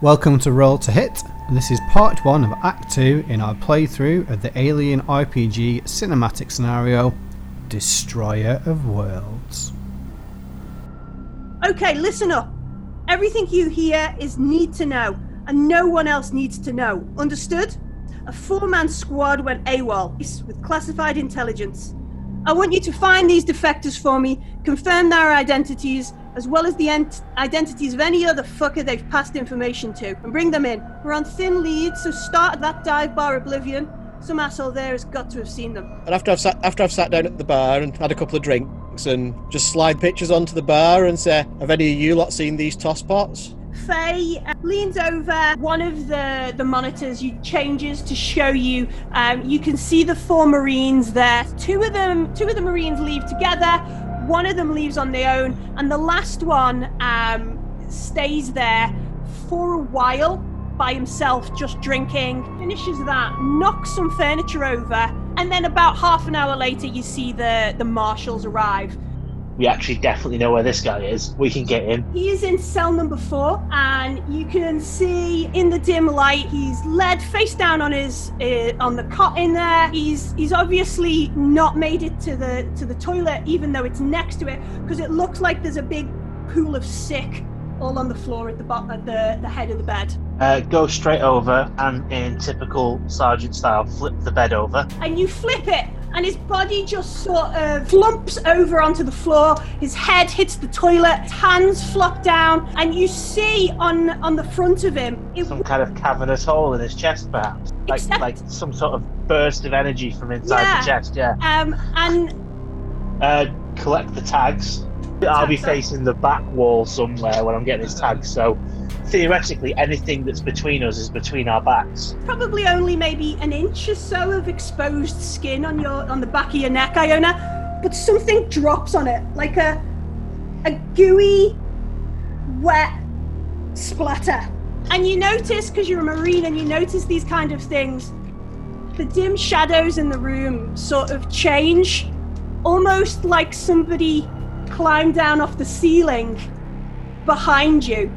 Welcome to Roll to Hit. This is part one of Act 2 in our playthrough of the Alien RPG cinematic scenario Destroyer of Worlds. Okay, listen up. Everything you hear is need to know, and no one else needs to know. Understood? A four man squad went AWOL with classified intelligence. I want you to find these defectors for me, confirm their identities, as well as the ent- identities of any other fucker they've passed information to, and bring them in. We're on thin leads, so start at that dive bar Oblivion. Some asshole there has got to have seen them. And after I've sat after I've sat down at the bar and had a couple of drinks and just slide pictures onto the bar and say, "Have any of you lot seen these toss pots?" Faye uh, leans over one of the, the monitors. You changes to show you. Um, you can see the four Marines there. Two of them, two of the Marines leave together. One of them leaves on their own, and the last one um, stays there for a while by himself, just drinking. Finishes that, knocks some furniture over, and then about half an hour later, you see the the marshals arrive. We actually definitely know where this guy is. We can get him. He is in cell number four, and you can see in the dim light he's led face down on his uh, on the cot in there. He's he's obviously not made it to the to the toilet, even though it's next to it, because it looks like there's a big pool of sick all on the floor at the bottom at the the head of the bed. Uh, go straight over and, in typical sergeant style, flip the bed over. And you flip it, and his body just sort of flumps over onto the floor. His head hits the toilet, his hands flop down, and you see on on the front of him. It, Some kind of cavernous hole in his chest, perhaps. Like, Except- like some sort of burst of energy from inside Yeah. the chest, yeah. um, and Uh, collect the tags. I'll be facing the back wall somewhere when I'm getting his tags, so theoretically anything that's between us is between our backs. probably only maybe an inch or so of exposed skin on your on the back of your neck, Iona. But something drops on it, like a a gooey, wet splatter. And you notice, because you're a marine, and you notice these kind of things, the dim shadows in the room sort of change, almost like somebody climbed down off the ceiling behind you.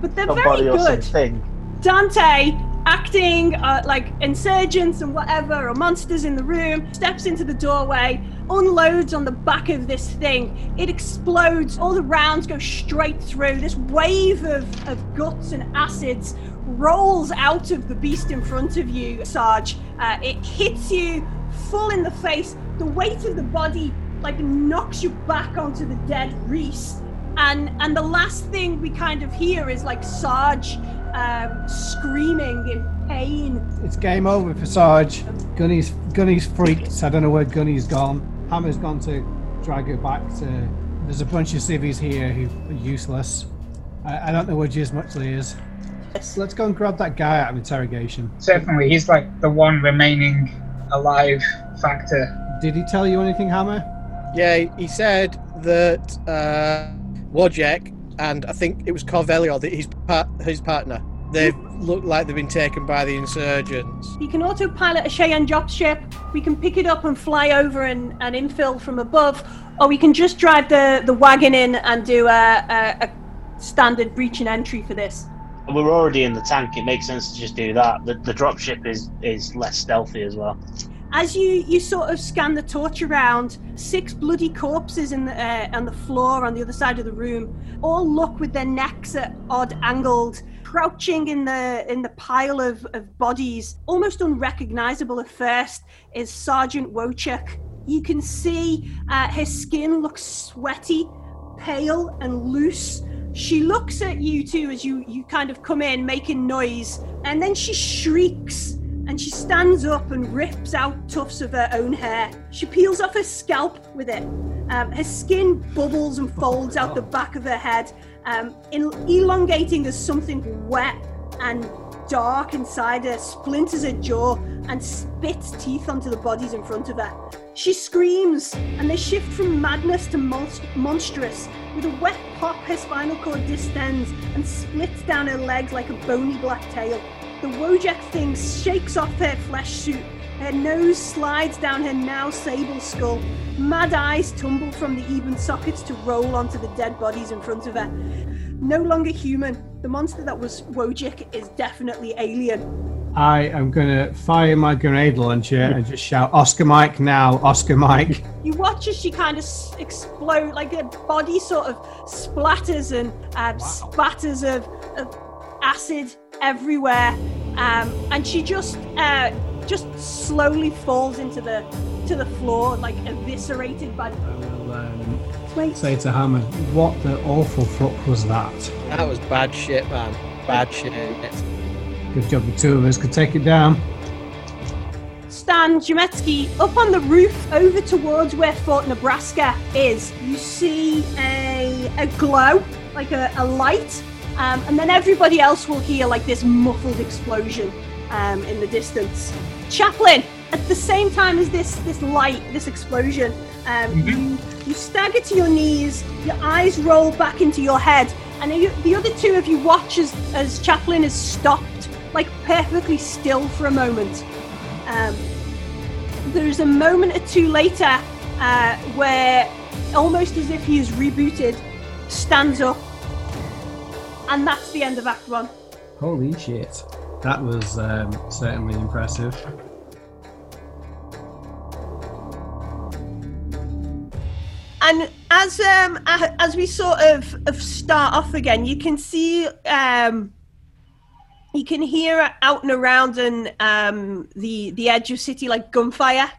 But they're Somebody very good. something. Dante, acting uh, like insurgents and whatever, or monsters in the room, steps into the doorway, unloads on the back of this thing. It explodes. All the rounds go straight through. This wave of, of guts and acids rolls out of the beast in front of you, Sarge. Uh, it hits you full in the face. The weight of the body like knocks you back onto the dead Reese and and the last thing we kind of hear is like Sarge um, screaming in pain. It's game over for Sarge. Gunny's Gunny's freaked. I don't know where Gunny's gone. Hammer's gone to drag her back to. There's a bunch of civvies here who are useless. I, I don't know where Jizz Muxley is. Let's go and grab that guy out of interrogation. Certainly, he's like the one remaining alive factor. Did he tell you anything, Hammer? Yeah, he said that uh, Wojek and I think it was Corvelio, that his par- his partner. They look like they've been taken by the insurgents. You can autopilot a Cheyenne drop ship. We can pick it up and fly over and, and infill from above, or we can just drive the, the wagon in and do a, a, a standard breach and entry for this. We're already in the tank. It makes sense to just do that. The, the dropship is is less stealthy as well. As you, you sort of scan the torch around, six bloody corpses in the, uh, on the floor on the other side of the room all look with their necks at odd angles, crouching in the in the pile of, of bodies, almost unrecognizable at first, is Sergeant Wojciech. You can see uh, his skin looks sweaty, pale, and loose. She looks at you two as you, you kind of come in making noise, and then she shrieks and she stands up and rips out tufts of her own hair. She peels off her scalp with it. Um, her skin bubbles and folds out the back of her head, um, in- elongating as something wet and dark inside her, splinters her jaw, and spits teeth onto the bodies in front of her. She screams, and they shift from madness to monst- monstrous. With a wet pop, her spinal cord distends and splits down her legs like a bony black tail. The Wojak thing shakes off her flesh suit. Her nose slides down her now sable skull. Mad eyes tumble from the even sockets to roll onto the dead bodies in front of her. No longer human, the monster that was Wojcik is definitely alien. I am gonna fire my grenade launcher and just shout, "Oscar Mike now, Oscar Mike!" You watch as she kind of s- explode, like her body sort of splatters and um, spatters of, of acid everywhere, um, and she just uh, just slowly falls into the to the floor, like eviscerated by. I will um, Wait, say to Hammer, "What the awful fuck was that?" That was bad shit, man. Bad shit. Good job, the two of us could take it down. Stan Jemetsky up on the roof over towards where Fort Nebraska is. You see a, a glow, like a, a light, um, and then everybody else will hear like this muffled explosion um, in the distance. Chaplain, at the same time as this this light, this explosion, um, you, you stagger to your knees, your eyes roll back into your head, and you, the other two of you watch as, as Chaplain is stopped, like perfectly still for a moment. Um, there's a moment or two later uh, where, almost as if he is rebooted, stands up, and that's the end of Act One. Holy shit! That was um, certainly impressive. And as um as we sort of, of start off again, you can see um you can hear out and around and um the the edge of city like gunfire.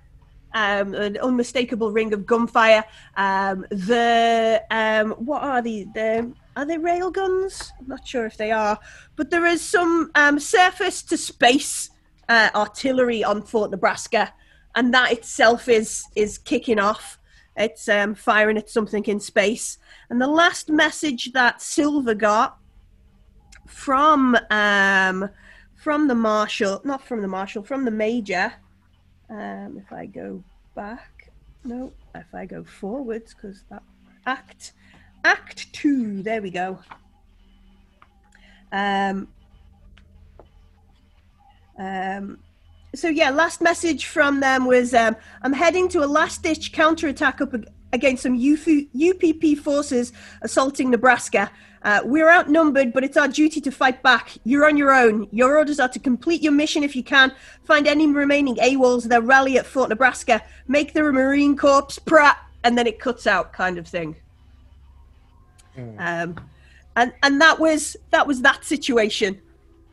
Um, an unmistakable ring of gunfire. Um, the um, what are the the are they rail guns? I'm not sure if they are, but there is some um, surface to space uh, artillery on Fort Nebraska, and that itself is is kicking off. It's um, firing at something in space. And the last message that Silver got from um, from the marshal, not from the marshal, from the major. Um, if I go back, no, if I go forwards, because that act, act two. There we go. Um, um, so yeah, last message from them was um, I'm heading to a last-ditch counterattack up against some UPP forces assaulting Nebraska. Uh, we're outnumbered, but it's our duty to fight back. You're on your own. Your orders are to complete your mission if you can. Find any remaining AWOLs, then rally at Fort Nebraska. Make the Marine Corps prat, and then it cuts out, kind of thing. Um, and and that was that was that situation.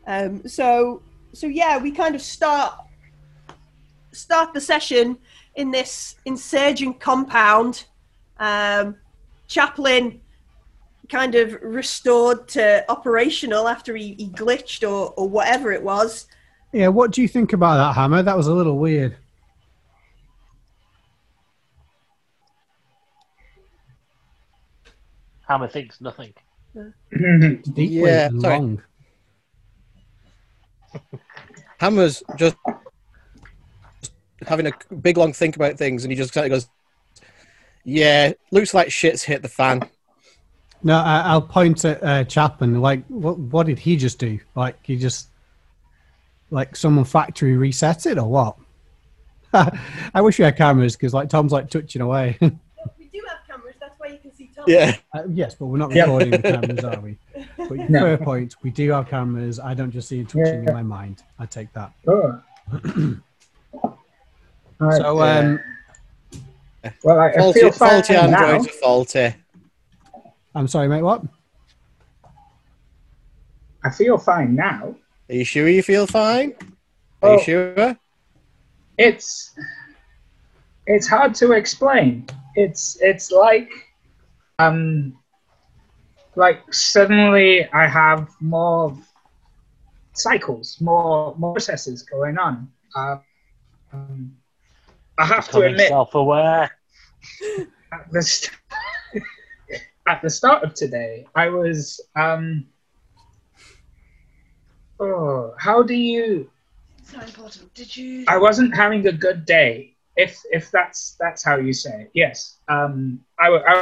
Um, so so yeah, we kind of start start the session in this insurgent compound. Um, Chaplain kind of restored to operational after he, he glitched or, or whatever it was. Yeah, what do you think about that, Hammer? That was a little weird. Hammer thinks nothing. Deeply Yeah, long. Hammer's just having a big long think about things, and he just kind of goes, "Yeah, looks like shit's hit the fan." No, I, I'll point at uh, Chapman. Like, what? What did he just do? Like, he just like someone factory reset it or what? I wish we had cameras because like Tom's like touching away. We do have cameras, that's why you can see Tom. Yeah, Uh, yes, but we're not Yeah. recording the cameras, are we? But No. fair point. We do have cameras. I don't just see it twitching Yeah. in my mind. I take that. Oh. Right, So, um, well, I, I faulty, feel fine faulty now. are faulty. I'm sorry, mate. What? I feel fine now. Are you sure you feel fine? Are you sure? It's it's hard to explain. It's it's like um like suddenly I have more cycles, more more processes going on. Um, I have to Becoming admit, self-aware. at the, st- at the start of today, I was um oh how do you It's not important. Did you? I wasn't having a good day. If if that's that's how you say it, yes. Um, I, w- I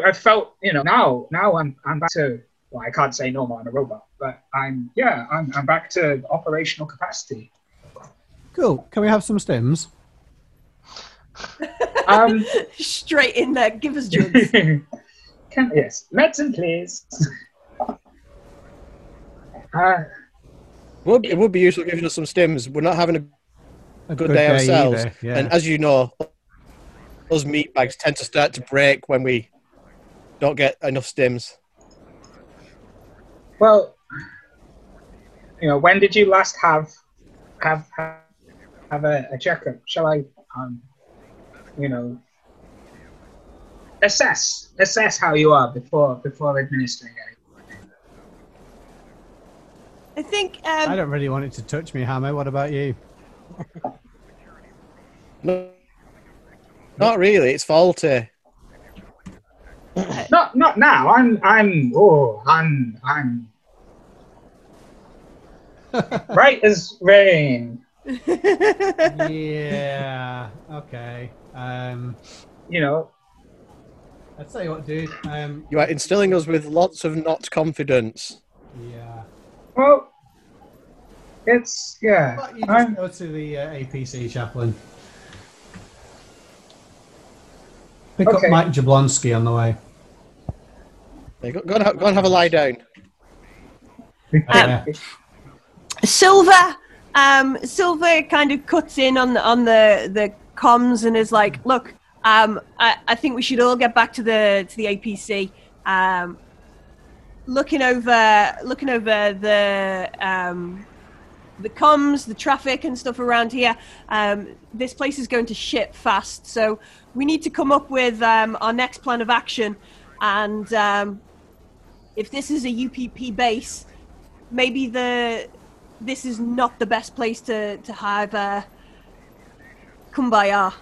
I felt you know now now I'm I'm back to well I can't say normal I'm a robot but I'm yeah I'm I'm back to operational capacity. Cool. Can we have some stims? Um, Straight in there. Give us drugs. can, yes, medicine, please. Uh, Would, it would be useful giving us some stims. We're not having a A good, day, ourselves. yeah. And as you know, those meat bags tend to start to break when we don't get enough stims. well, you know, when did you last have have have, have a, a checkup? Shall I, um, you know, assess assess how you are before before administering it? I think. Um, I don't really want it to touch me, Hammer. What about you? No, not really. It's faulty. Not not now. I'm I'm oh I'm I'm right as rain. yeah. Okay. Um, You know, I'll tell you what, dude. Um, You are instilling us with lots of not confidence. yeah. Well, it's yeah. But you just I'm, go to the uh, APC chaplain. Pick Okay. up Mike Jablonski on the way. Yeah, Go, go, and have, go and have a lie down. Yeah. Silver, um, Silver kind of cuts in on the, on the the comms and is like, "Look, um, I, I think we should all get back to the to the APC." Um, looking over looking over the um, the comms, the traffic and stuff around here. Um, this place is going to ship fast, so we need to come up with um, our next plan of action. And um, if this is a UPP base, maybe the this is not the best place to to have uh, kumbaya.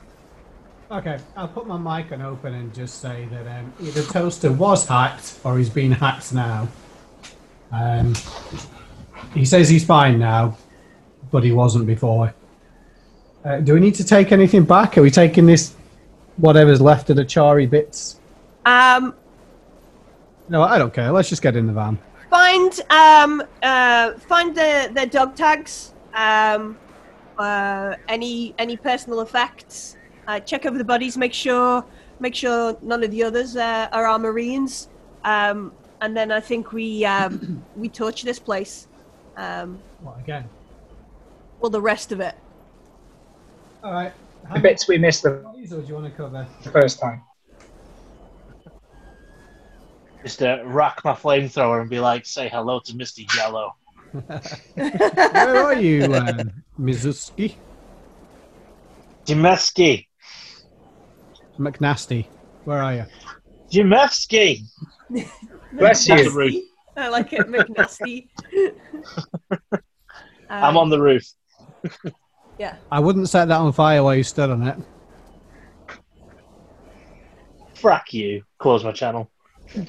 Okay, I'll put my mic on open and just say that um, either Toaster was hacked or he's been hacked now. Um, he says he's fine now, but he wasn't before. Uh, do we need to take anything back? Are we taking this, whatever's left of the Chari bits? Um, No, I don't care. Let's just get in the van. find um uh find the the dog tags. Um, uh, any any personal effects. Uh, check over the bodies. Make sure make sure none of the others uh, are our marines. Um, and then I think we um, we torch this place. Um, What again? well, the rest of it. All right. How the bits we missed the bodies or do you want to cover? first time. Just uh, rack my flamethrower and be like, say hello to Mister Yellow." Where are you, um, Mizuski? Jimevsky! McNasty? Where are you? Jimevsky! Bless you. roof. I like it, McNasty. I'm Um, on the roof. Yeah. I wouldn't set that on fire while you stood on it. Frack you. Close my channel.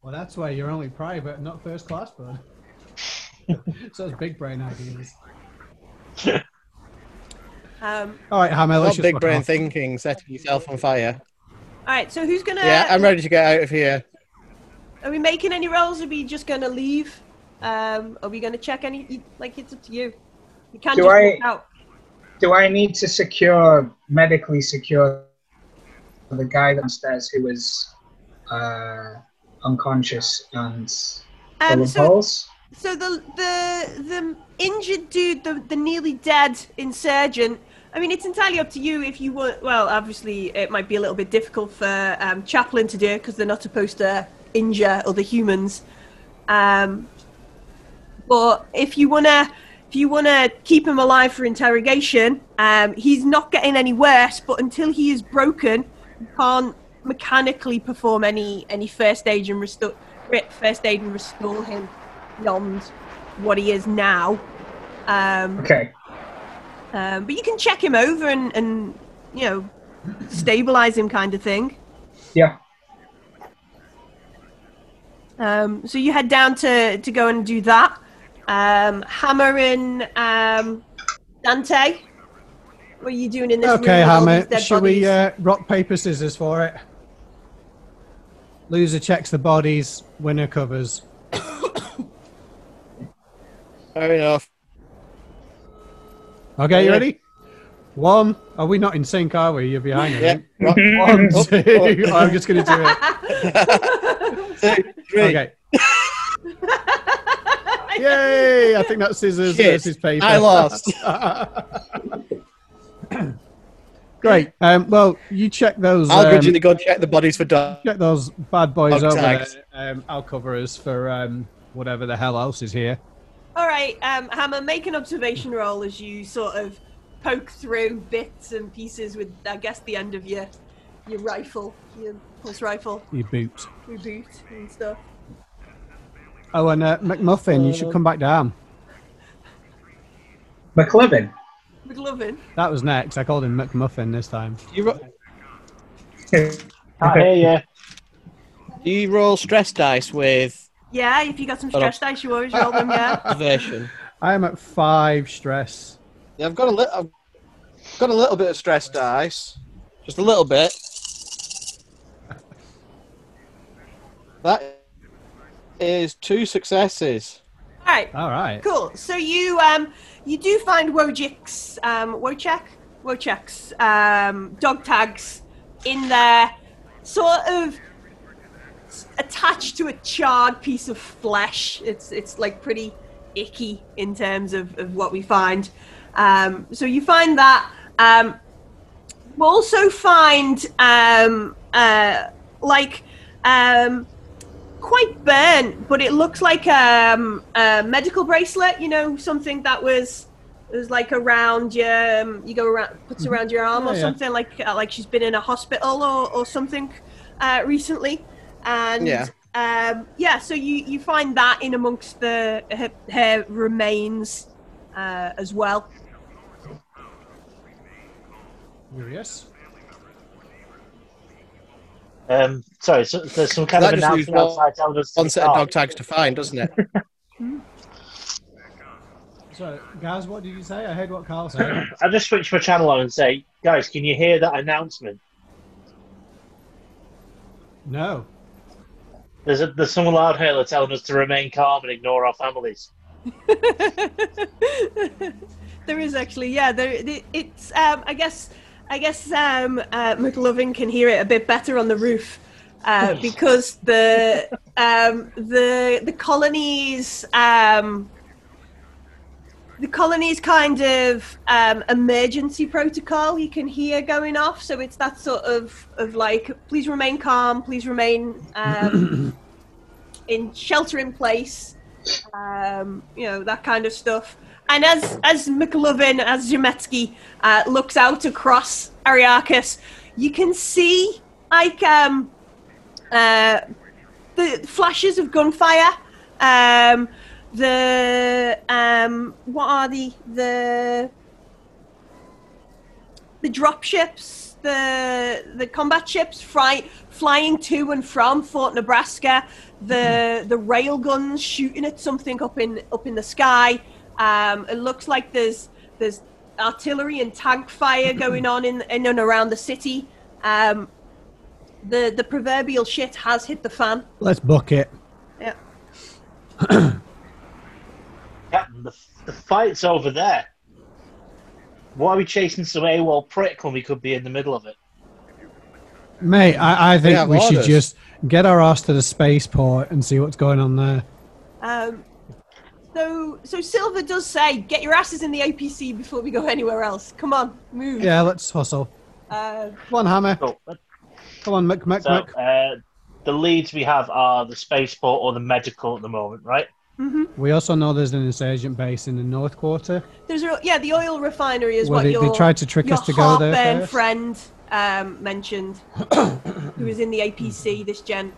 Well, that's why you're only private, not first class, bud. so it's big brain ideas. Um, All right, Hammer, let's Not just big brain off. thinking, setting yourself on fire. all right. So who's gonna? Yeah, I'm ready to get out of here. Are we making any rolls? Or are we just gonna leave? Um, are we gonna check any? Like it's up to you. You can't Do just I- walk out. Do I need to secure medically secure the guy downstairs who was uh, unconscious and full Um, so, holes? so the the the injured dude, the the nearly dead insurgent. I mean, it's entirely up to you if you want. Well, obviously, it might be a little bit difficult for um, chaplain to do because they're not supposed to injure other humans. Um, but if you wanna, if you wanna keep him alive for interrogation, um, he's not getting any worse. But until he is broken, you can't mechanically perform any any first aid and restore first aid and restore him beyond what he is now. Um, Okay. Um, but you can check him over and, and you know stabilize him, kind of thing. Yeah. Um, so you head down to to go and do that. Um, Hammer and um, Dante. What are you doing in this room? Okay, Hammer, these dead should we uh, rock, paper, scissors for it? Loser checks the bodies, winner covers. Fair enough. Okay, you ready? One. Are we not in sync? Are we? You're behind me. Yeah. Right. One, Oh, two. I'm just going to do it. Two, three. Okay. Yay! I think that's scissors Shit, versus paper. I lost. Great. Um, well, you check those. I'll um, go check the bodies for dog. check those bad boys Dog over tags. there. Um, I'll cover us for um, whatever the hell else is here. All right, um, Hammer, make an observation roll as you sort of poke through bits and pieces with, I guess, the end of your your rifle, your pulse rifle, Your boot. your boot and stuff. Oh, and uh, McMuffin, you should come back down. McLovin. McLovin. That was next. I called him McMuffin this time. You, ro- I hear you. do you roll stress dice with Yeah, if you got some Hold on. stress dice, you always roll them. Yeah. observation? I am at five stress. Yeah, I've got a little. I've got a little bit of stress dice, just a little bit. That is two successes. All right. All right. Cool. So you um you do find Wojcik's um Wojciech Wojciech's um dog tags in there, sort of s- attached to a charred piece of flesh. It's it's like pretty icky in terms of, of what we find. Um, so you find that. Um, we also find um uh like um quite burnt, but it looks like um, a medical bracelet. You know, something that was was like around your um, you go around puts around your arm Yeah, or yeah. something like uh, like she's been in a hospital or, or something uh, recently, and Yeah. um, yeah. So you you find that in amongst the her, her remains uh, as well. Curious. Um, sorry, so there's some kind That of just announcement one- outside telling us One set of dog tags to find, doesn't it? So, guys, what did you say? I heard what Carl said. I just switch my channel on and say, guys, can you hear that announcement? no. There's a, there's someone loud here telling us to remain calm and ignore our families. there is actually, yeah. There, it's. Um, I guess. I guess um, uh, McLovin can hear it a bit better on the roof uh, because the um, the the colonies. Um, the colony's kind of um, emergency protocol you can hear going off. So it's that sort of of like, please remain calm, please remain um, in shelter in place, um, you know that kind of stuff. And as as McLovin, as Zemetsky uh, looks out across Ariarcus, you can see like um, uh, the flashes of gunfire. Um, the um, what are the the the drop ships, the the combat ships fly, flying to and from Fort Nebraska, the the rail guns shooting at something up in up in the sky. Um, it looks like there's there's artillery and tank fire going on in in and around the city. Um, the the proverbial shit has hit the fan. Let's book it. Yeah. Captain, the, the fight's over there. Why are we chasing some AWOL prick when we could be in the middle of it? Mate, I, I think have we should just get our ass to the spaceport and see what's going on there. Um, so, so Silver does say, "Get your asses in the APC before we go anywhere else. Come on, move." Yeah, let's hustle. Uh, Come on, Hammer. So, Come on, Mick, Mick, so Mick. uh, the leads we have are the spaceport or the medical at the moment, right? We also know there's an insurgent base in the North Quarter. there's a, yeah, the oil refinery is Well, what they- your they tried to trick your us to go there heartburn first. friend um, mentioned, who was in the APC. This gen,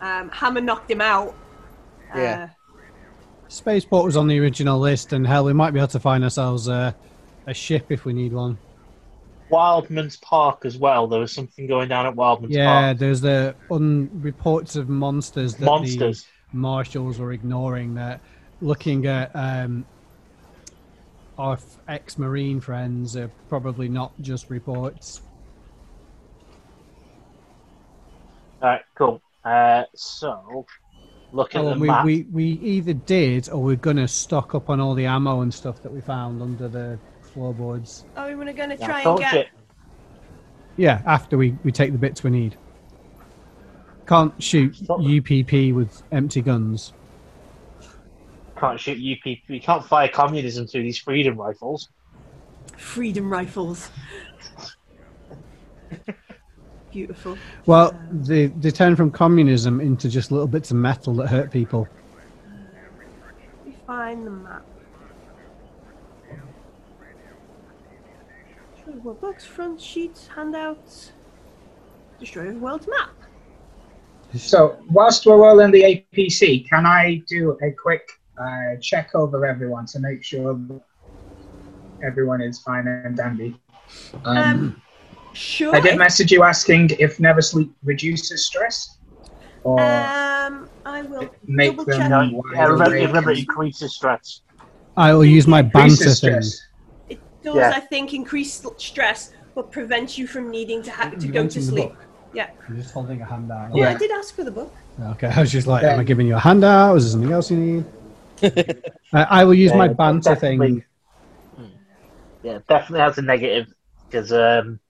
um, Hammer knocked him out. Yeah. Spaceport was on the original list, and hell, we might be able to find ourselves uh, a ship if we need one. Wildman's Park as well. There was something going down at Wildman's Yeah, Park. Yeah, there's the un- reports of monsters that Monsters. the marshals were ignoring. That looking at um, our f- ex-marine friends are probably not just reports. All right, cool. Uh, so, looking Oh, at and the we, map. we we either did or we're gonna stock up on all the ammo and stuff that we found under the floorboards. Oh, we're going to Yeah, try and get? it. Yeah, after we, we take the bits we need. Can't shoot Stop. UPP with empty guns. Can't shoot UP. We can't fire communism through these freedom rifles. Freedom rifles. Beautiful. Well, they, they turn from communism into just little bits of metal that hurt people. We find the map. Show what books, front sheets, handouts. Destroy the world's map. So, whilst we're all in the APC, can I do a quick uh, check over everyone to make sure everyone is fine and dandy? Um, Um, Sure. I did message you asking if never sleep reduces stress, or Um, I will make double them check. No, yeah, remember, remember, it and increases stress. I will use my banter increases thing. It does, Yeah. I think, increase stress, but prevents you from needing to ha- to go to sleep. book. Yeah. I'm just holding a hand out. Well, I did ask for the book. Okay, I was just like, Yeah. am I giving you a handout? Is there something else you need? uh, I will use my banter thing. Yeah, definitely has a negative because um,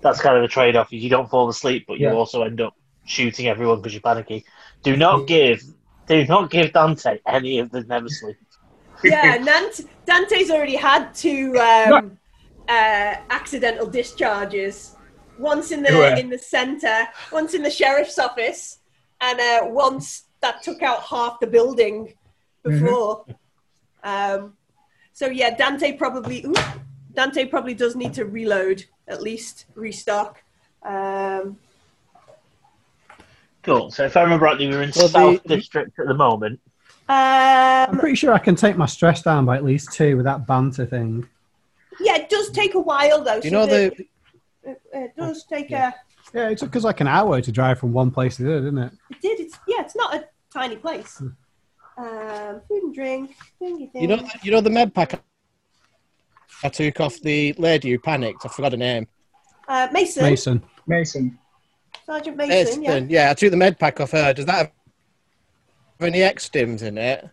that's kind of a trade-off. You don't fall asleep, but you Yeah. also end up shooting everyone because you're panicky. Do not give, do not give Dante any of the never sleep. Yeah, Nant- Dante's already had two um, uh, accidental discharges. Once in the Where? in the centre, once in the sheriff's office, and uh, once that took out half the building before. Um, so yeah, Dante probably ooh, Dante probably does need to reload at least restock. Um, Cool. So if I remember rightly, we're in Well, the- South District at the moment. I'm um, pretty sure I can take my stress down by at least two with that banter thing. yeah, it does take a while though. You so know the- the it, it does take a. Yeah, it took us like an hour to drive from one place to the other, didn't it? It did. It's yeah. It's not a tiny place. Um, food and drink. Thingy thing. you know the, you know the med pack I took off the lady who panicked. I forgot her name. uh, Mason, Mason. Mason. Sergeant Mason. Yeah. Mason. Yeah, I took the med pack off her. Does that have any X stims in it?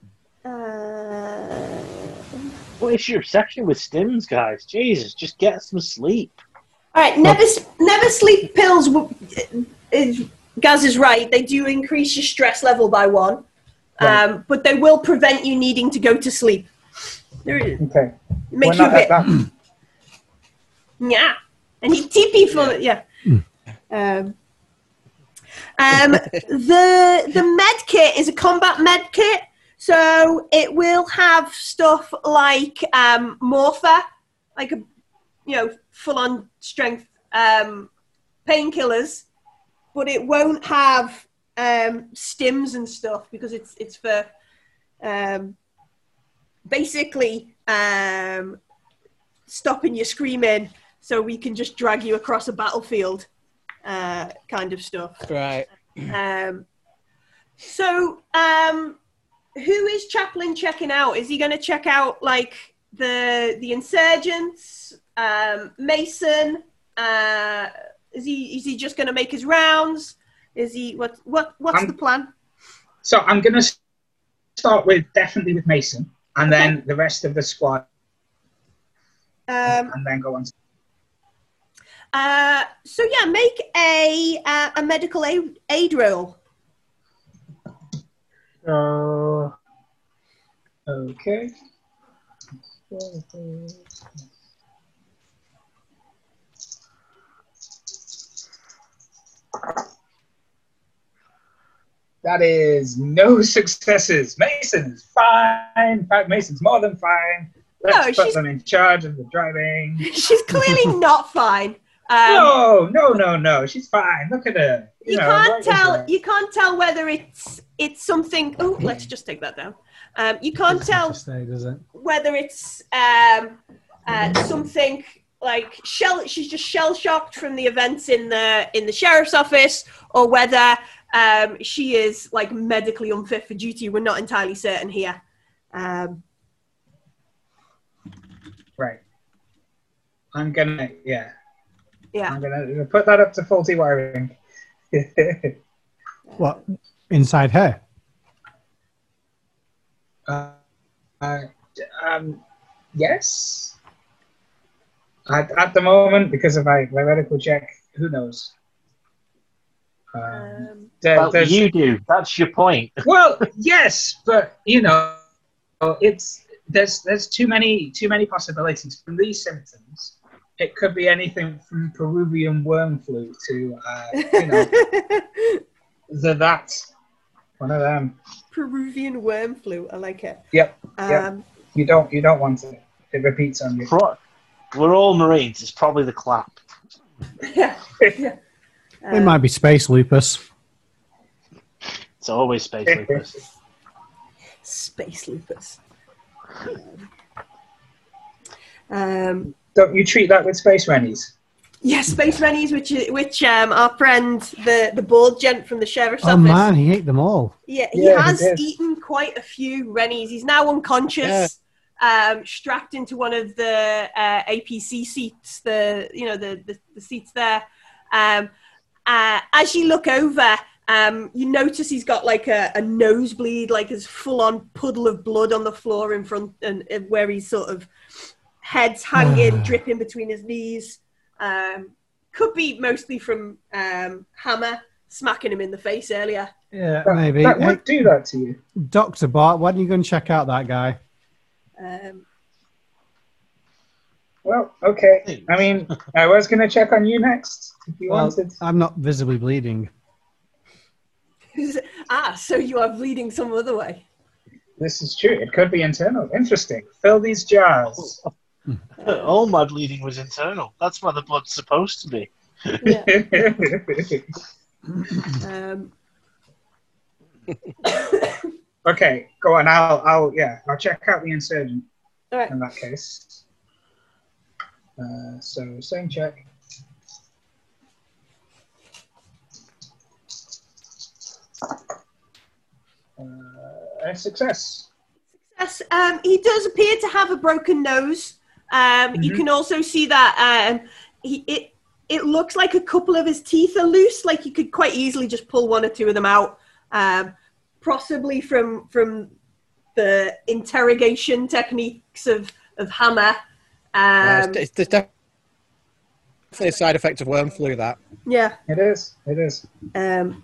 Uh, What is your obsession with stims, guys? Jesus, just get some sleep. All right. Never s- never sleep pills. Gaz is right. They do increase your stress level by one, Right. um, but they will prevent you needing to go to sleep. There it Okay. makes you a bit. Yeah. And he TP for yeah. Um, um, the the med kit is a combat med kit, so it will have stuff like um, morpha, like a you know full on strength um, painkillers, but it won't have um, stims and stuff because it's it's for um, basically um, stopping you screaming so we can just drag you across a battlefield uh, kind of stuff. Right. Um, so, um, who is Chaplain checking out? Is he going to check out like the the insurgents, um, Mason? Uh, is he is he just going to make his rounds? Is he what what what's I'm- the plan? So I'm gonna start with definitely with Mason, and then the rest of the squad, Um, and then go on. Uh, so yeah, make a uh, a medical aid, aid roll. so, okay. That is no successes. Mason is fine. Mason's more than fine. Let's No, put she's- them in charge of the driving. She's clearly not fine. Um, no, no, no, no. She's fine. Look at her. you know, can't right tell well. you can't tell whether it's it's something oh let's just take that down um, you can't Doesn't tell stay, does it? whether it's um, uh, something like shell she's just shell shocked from the events in the in the sheriff's office or whether um, she is like medically unfit for duty we're not entirely certain here um, Right. I'm gonna, yeah. yeah I'm gonna put that up to faulty wiring. What? Inside her? uh, uh, um, yes. At, at the moment, because of my, my medical check, who knows? Um, Um, there- Well, you do. That's your point. well, yes, but you know, it's there's there's too many too many possibilities from these symptoms. It could be anything from Peruvian worm flu to uh, you know the that one of them. Peruvian worm flu. I like it. Yep, Um, Yep. you don't you don't want it. It repeats on you. Pro- We're all Marines. It's probably the clap. yeah. it Um, might be space lupus. It's always space lupus. Space lupus. Um, Don't you treat that with space rennies? yeah, space rennies, which which um, our friend the the bald gent from the sheriff's Oh office. Oh man, he ate them all. Yeah, he Yeah, has did. eaten quite a few rennies. He's now unconscious, um, strapped into one of the uh, APC seats. The you know the the, the seats there. Um, uh, as you look over, um, you notice he's got like a, a nosebleed, like his full on puddle of blood on the floor in front, and, and where he's sort of heads hanging, dripping between his knees. Um, could be mostly from um, Hammer smacking him in the face earlier. Yeah, That, maybe. that Hey, would do that to you. Doctor Bart, why don't you go and check out that guy? Um, Well, okay. I mean, I was going to check on you next if you Well, wanted. I'm not visibly bleeding. ah, so you are bleeding some other way. This is true. It could be internal. Interesting. Fill these jars. All my bleeding was internal. That's where the blood's supposed to be. Yeah. Um, okay, go on. I'll, I'll, yeah, I'll check out the insurgent all right. in that case. Uh, so, same check. Uh, a success. Yes, um, he does appear to have a broken nose. Um, You Mhm. can also see that um, he, it it looks like a couple of his teeth are loose. Like you could quite easily just pull one or two of them out, um, possibly from from the interrogation techniques of of Hammer. Uh, Um, it's, it's, there's definitely a side effect of worm flu. That yeah. It is. It is. um,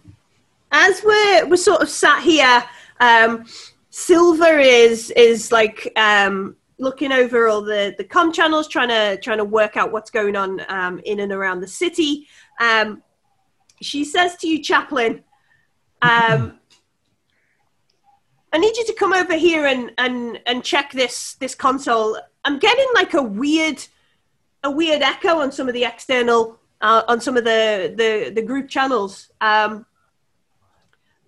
as we're we're sort of sat here, um, Silver is is like um, looking over all the the com channels, trying to trying to work out what's going on um, in and around the city. Um, she says to you, Chaplain, um, I need you to come over here and and and check this this console. I'm getting like a weird a weird echo on some of the external uh, on some of the the, the group channels. Um,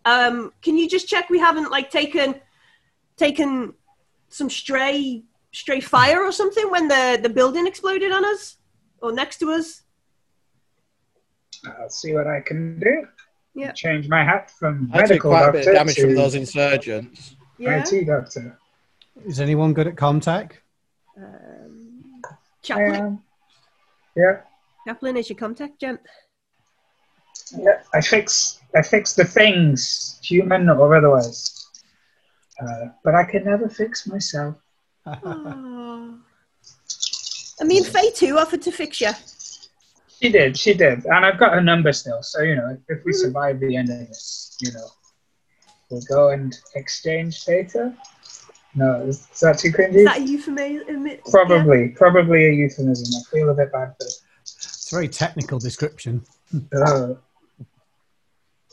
um, can you just check we haven't like taken taken some stray stray fire or something when the the building exploded on us or next to us? I'll see what I can do. Yeah. Change my hat from I took medical quite a bit of damage to from those insurgents. Yeah. IT doctor. Is anyone good at contact? Um, Chaplain, am. Yeah. Chaplain is your contact, gent. Yeah, I fix I fix the things, human or otherwise. Uh, but I can never fix myself. Aw. I mean, Faye too offered to fix you. She did, she did, and I've got her number still. So you know, if we survive the end of this, you know, we'll go and exchange data. No, is, is that too cringy? Is that a euphemism? probably, probably a euphemism. I feel a bit bad for it. It's a very technical description. Uh,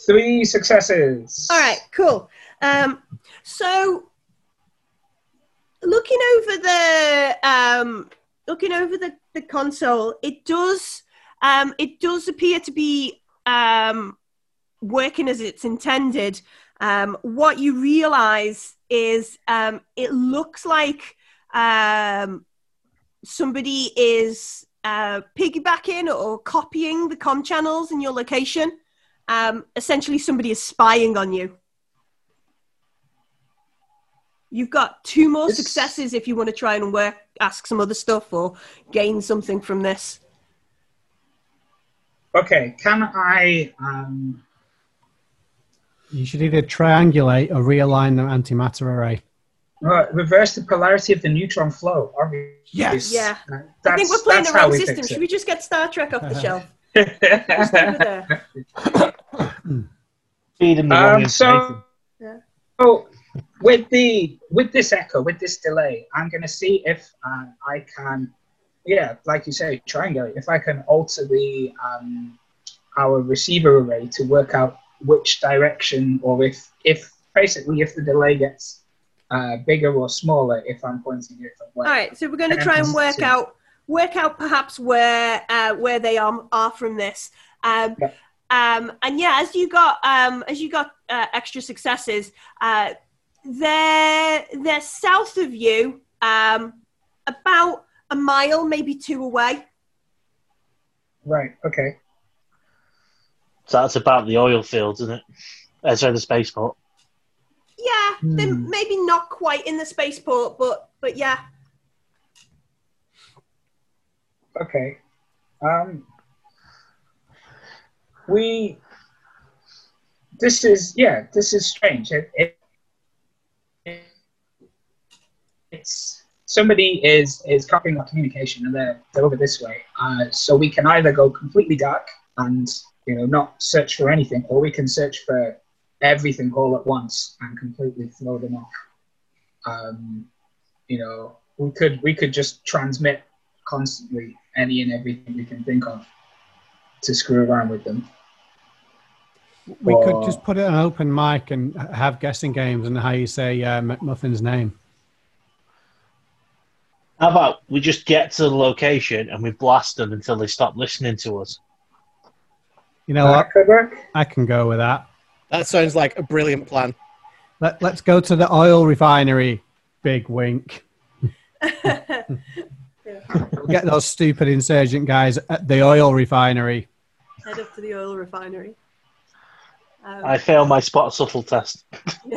three successes. All right, cool. Um, so looking over the um, looking over the, the console, it does um, it does appear to be um, working as it's intended. Um, what you realize is um, it looks like um, somebody is uh, piggybacking or copying the com channels in your location. Um, essentially, somebody is spying on you. You've got two more successes if you want to try and work, ask some other stuff or gain something from this. Okay, can I? Um, You should either triangulate or realign the antimatter array. Right, reverse the polarity of the neutron flow. Obviously. Yes. Yeah. Uh, I think we're playing the wrong system. fix Should we just get Star Trek off the shelf? Just leave it there. Feed him the um, so, Yeah. so with the with this echo, with this delay, I'm going to see if uh, I can, yeah, like you say, triangulate. If I can alter the um, our receiver array to work out which direction, or if if basically if the delay gets uh, bigger or smaller, if I'm pointing a different way. All right, so we're going to try and work see. out work out perhaps where uh, where they are are from this. Um, Yeah. um, and yeah, as you got um, as you got uh, extra successes, uh, they're they're south of you, um, about a mile, maybe two away. Right. Okay. So that's about the oil fields, isn't it? Uh, sorry, the spaceport. Yeah, they're Hmm. maybe not quite in the spaceport, but but yeah. Okay. Um, we. This is yeah. This is strange. It, it, it's somebody is is copying our communication, and they're they're over this way. Uh, so we can either go completely dark and you know not search for anything, or we can search for everything all at once and completely throw them off. Um, you know, we could we could just transmit constantly any and everything we can think of to screw around with them. We Or- could just put it on open mic and have guessing games and how you say uh, McMuffin's name. How about we just get to the location and we blast them until they stop listening to us? You know what? Could work. I can go with that. That sounds like a brilliant plan. Let, let's go to the oil refinery. Big wink. We'll get those stupid insurgent guys at the oil refinery. Head up to the oil refinery. Um, I failed my spot subtle test.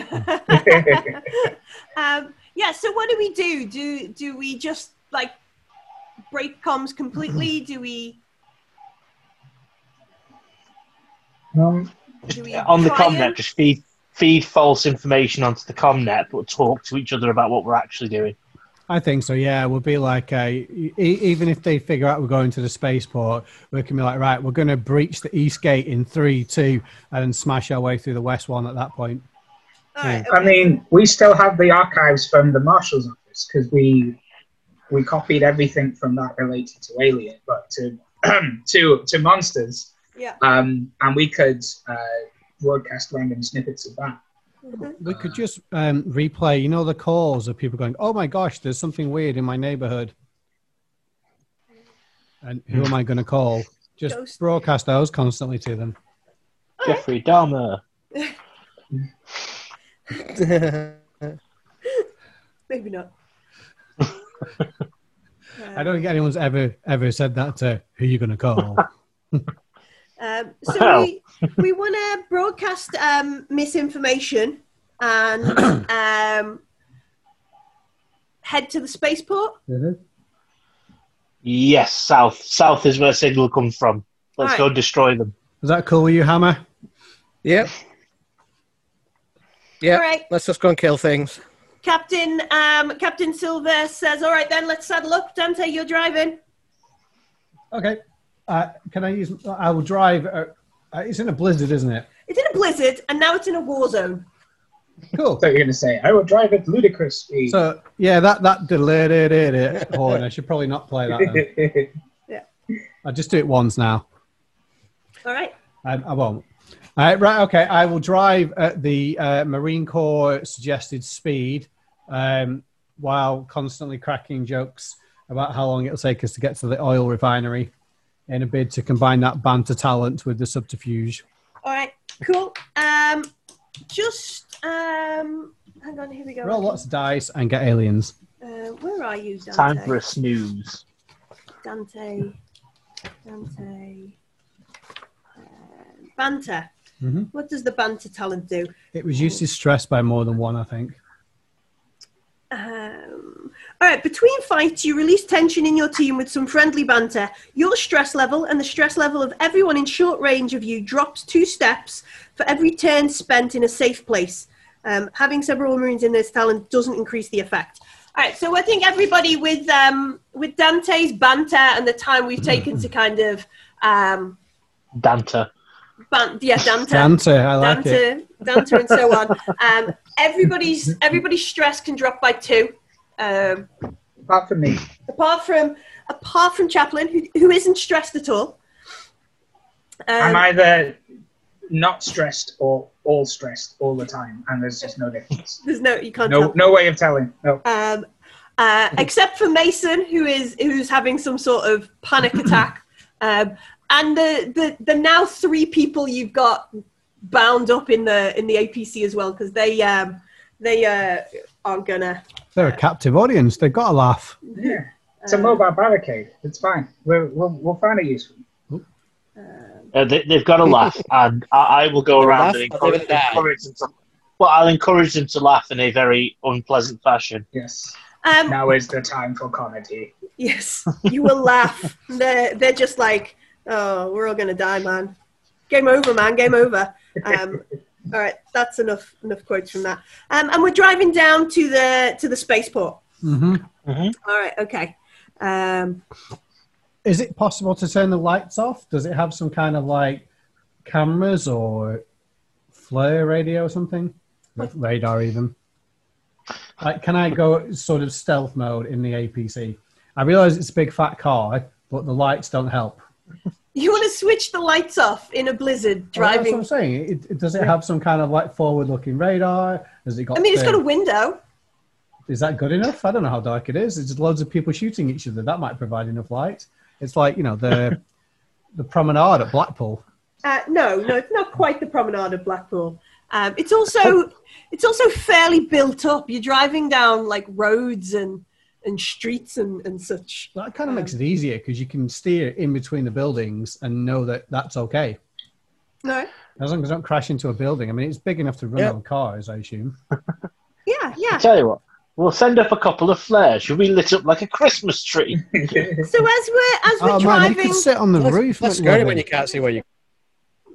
um, yeah. So what do we do? Do do we just like break comms completely? Do we Um, do we On the comnet, and- just feed feed false information onto the comnet, but talk to each other about what we're actually doing. I think so. Yeah, we'll be like, uh, e- even if they figure out we're going to the spaceport, we can be like, right, we're going to breach the east gate in three, two, and smash our way through the west one at that point. All right, I mean, we still have the archives from the marshal's office because we we copied everything from that related to Alien, but to to to monsters, yeah. um, and we could uh, broadcast random snippets of that. Mhm. We could just um, replay, you know, the calls of people going, "Oh my gosh, there's something weird in my neighborhood," and who am I going to call? Just Ghost. broadcast those constantly to them. Jeffrey Dahmer. Maybe not. I don't think anyone's ever ever said that to who you're going to call. Um, so Wow. we we want to broadcast um, misinformation and um, head to the spaceport. Yes, south. South is where signal comes from. Let's Right. go destroy them. Is that cool with you, Hammer? Yep. Yep. All right, Let's just go and kill things. Captain um, Captain Silver says, "All right, then let's saddle up." Dante, you're driving. Okay. Uh, can I use? I will drive. Uh, uh, it's in a blizzard, isn't it? It's in a blizzard, and now it's in a war zone. Cool. So you're going to say, I will drive at ludicrous speed. So yeah, that that delay horn. I should probably not play that. Then. I'll just do it once now. All right. I, I won't. Uh, right. Okay. I will drive at the uh, Marine Corps suggested speed, um, while constantly cracking jokes about how long it'll take us to get to the oil refinery, in a bid to combine that banter talent with the subterfuge. All right. Cool. Um, just um, hang on. Here we go. Roll lots of dice and get aliens. Uh, where are you, Dante? Time for a snooze. Dante. Dante. Uh, banter. Mhm. What does the banter talent do? It reduces stress by more than one, I think. Um, all right. Between fights, you release tension in your team with some friendly banter. Your stress level and the stress level of everyone in short range of you drops two steps for every turn spent in a safe place. Um, having several Marines in this talent doesn't increase the effect. All right, so I think everybody with um, with Dante's banter and the time we've taken to kind of um, Dante. Ban- yeah, Dante, Dante, I like it. Dante, Dante, and so on. Um, everybody's everybody's stress can drop by two. Um, Apart from me. apart from apart from Chaplain, who, who isn't stressed at all. I'm Um, either not stressed or all stressed all the time, and there's just no difference. there's no you can't No, tell. no way of telling. No. Um, uh, except for Mason, who is who's having some sort of panic attack, um, and the, the the now three people you've got bound up in the in the APC as well because they um, they uh, aren't gonna. They're a captive audience. They've got to laugh. Yeah. It's a mobile barricade. It's fine. We'll, we'll, we'll find a use for it. Uh, they, they've got to laugh, and I, I will go around laugh and encourage, encourage them to. Well, I'll encourage them to laugh in a very unpleasant fashion. Yes. Um, Now is the time for comedy. Yes, you will laugh. They're they're just like, oh, we're all gonna die, man. Game over, man. Game over. Um, all right, that's enough enough quotes from that. Um, and we're driving down to the to the spaceport. hmm All right, okay. Um, Is it possible to turn the lights off? Does it have some kind of like cameras or flare radio or something? Radar even? Like, can I go sort of stealth mode in the APC? I realize it's a big fat car, but the lights don't help. You want to switch the lights off in a blizzard Well, that's driving? what I'm saying. It, it, does it have some kind of like forward-looking radar? Has it got? I mean, it's the- got a window. Is that good enough? I don't know how dark it is. It's just loads of people shooting each other. That might provide enough light. It's like you know the the promenade at Blackpool. Uh, no, no, it's not quite the promenade of Blackpool. Um, it's also it's also fairly built up. You're driving down like roads and and streets and, and such. That kind of makes it easier because you can steer in between the buildings and know that that's okay. No, As long as I don't crash into a building. I mean, it's big enough to run Yeah. on cars, I assume. yeah, I yeah. tell you what, we'll send up a couple of flares. You'll be lit up like a Christmas tree. So as we're as we're Oh man, you driving, could sit on the That's, roof. that's scary when you can't see where you're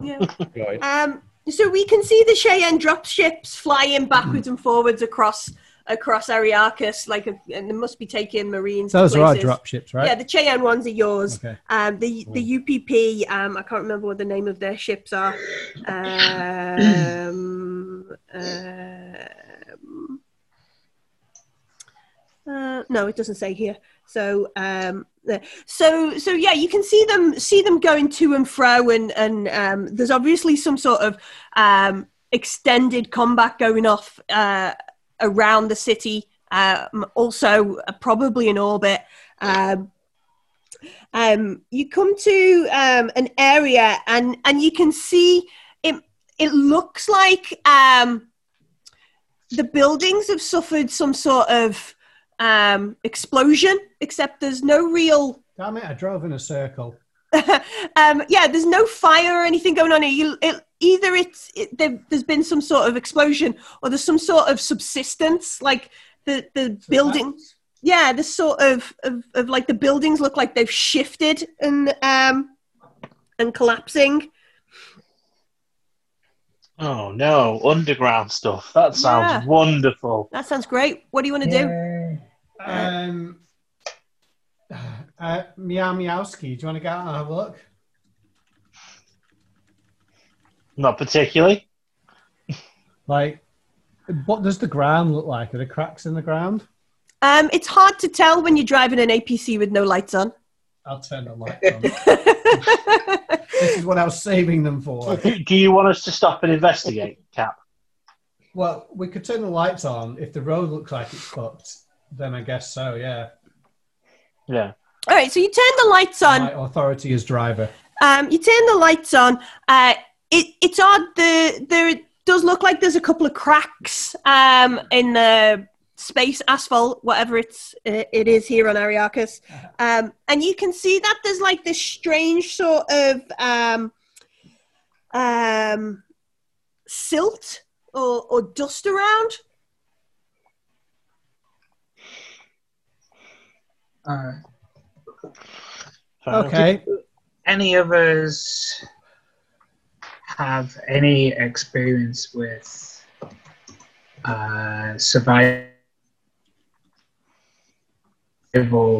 yeah. going. um, so we can see the Cheyenne drop ships flying backwards and forwards across across Ariarcus, like, a, and they must be taking Marines. Those are our drop ships, right? Yeah, the Cheyenne ones are yours. Okay. Um, the the UPP, um, I can't remember what the name of their ships are. Um, um, uh, no, it doesn't say here. So, um, so, so yeah, you can see them see them going to and fro, and and um, there's obviously some sort of um, extended combat going off uh, around the city. Um, also, uh, probably in orbit. Um, um, you come to um, an area and and you can see it. It looks like um, the buildings have suffered some sort of explosion, except there's no real. Damn it! I drove in a circle. um, yeah, there's no fire or anything going on here. You, it, either it's it, there, there's been some sort of explosion, or there's some sort of subsistence, like the the building. Yeah, the sort of, of of like the buildings look like they've shifted and um and collapsing. Oh no, underground stuff. That sounds Yeah. wonderful. That sounds great. What do you want to do? Yay. Um, uh, Meow Meowski, do you want to go out and have a look? Not particularly. Like, what does the ground look like? Are there cracks in the ground? Um, it's hard to tell when you're driving an APC with no lights on. I'll turn the lights on. this is what I was saving them for. Do you want us to stop and investigate, Cap? Well, we could turn the lights on. If the road looks like it's fucked, then I guess so, yeah. Yeah. All right, so you turn the lights on. My authority as driver. Um, you turn the lights on. Uh, it, it's odd. The there does look like there's a couple of cracks um, in the space asphalt, whatever it's uh, it is here on Ariarcus, um, and you can see that there's like this strange sort of um, um, silt or, or dust around. Uh, Okay. any of us have any experience with uh, survival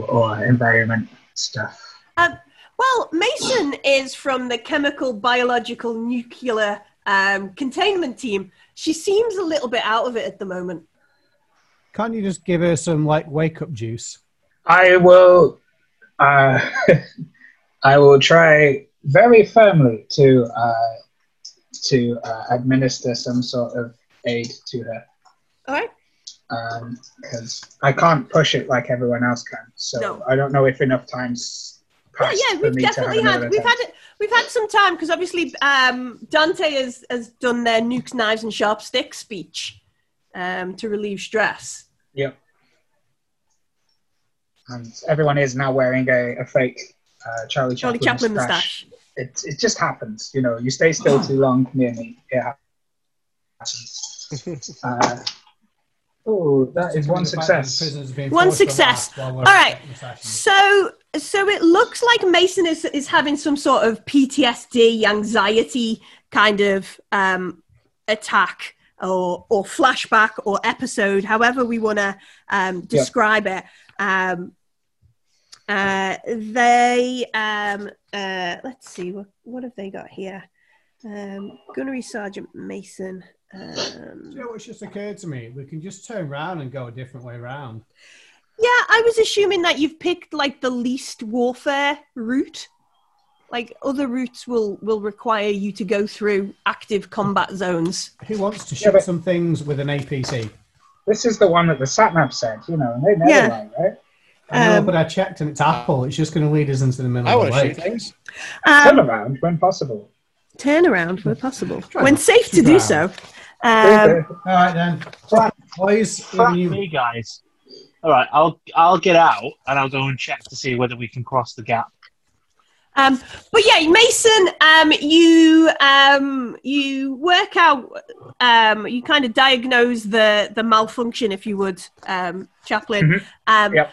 or environment stuff. Um, well, Mason is from the chemical, biological, nuclear um, containment team. She seems a little bit out of it at the moment. Can't you just give her some like wake up juice? I will. Uh, I will try very firmly to uh, to uh, administer some sort of aid to her All right. because I can't push it like everyone else can. So No. I don't know if enough time's Yeah, yeah, we've me to have definitely had we've had it. We've had some time because obviously um, Dante has has done their nukes, knives, and sharp sticks speech um, to relieve stress. Yep. And everyone is now wearing a, a fake uh, Charlie Charlie Chaplin, Chaplin moustache. moustache. It, it just happens, you know. You stay still too long near me, it happens. uh, oh, that is one success. One success. All right. So so it looks like Mason is is having some sort of PTSD, anxiety kind of um, attack or or flashback or episode, however we want to um, describe it. Um, uh, they um, uh, let's see what what have they got here. Um, Gunnery Sergeant Mason. Um, You know what's just occurred to me? We can just turn around and go a different way around. Yeah, I was assuming that you've picked like the least warfare route. Like other routes will will require you to go through active combat zones. Who wants to Yeah, shoot but- some things with an APC? This is the one that the satnav said, you know, and they never Yeah. lie, right? I know, Um, but I checked and it's Apple. It's just going to lead us into the middle I of want the to lake. shoot things. Turn Um, around when possible. turn around when possible, when safe to to do so. Um, All right then, boys. Fuck you- me, guys. All right, I'll I'll get out and I'll go and check to see whether we can cross the gap. Um, but yeah, Mason, um, you um, you work out, um, you kind of diagnose the the malfunction, if you would, um, Chaplain. Mhm. Um, Yep.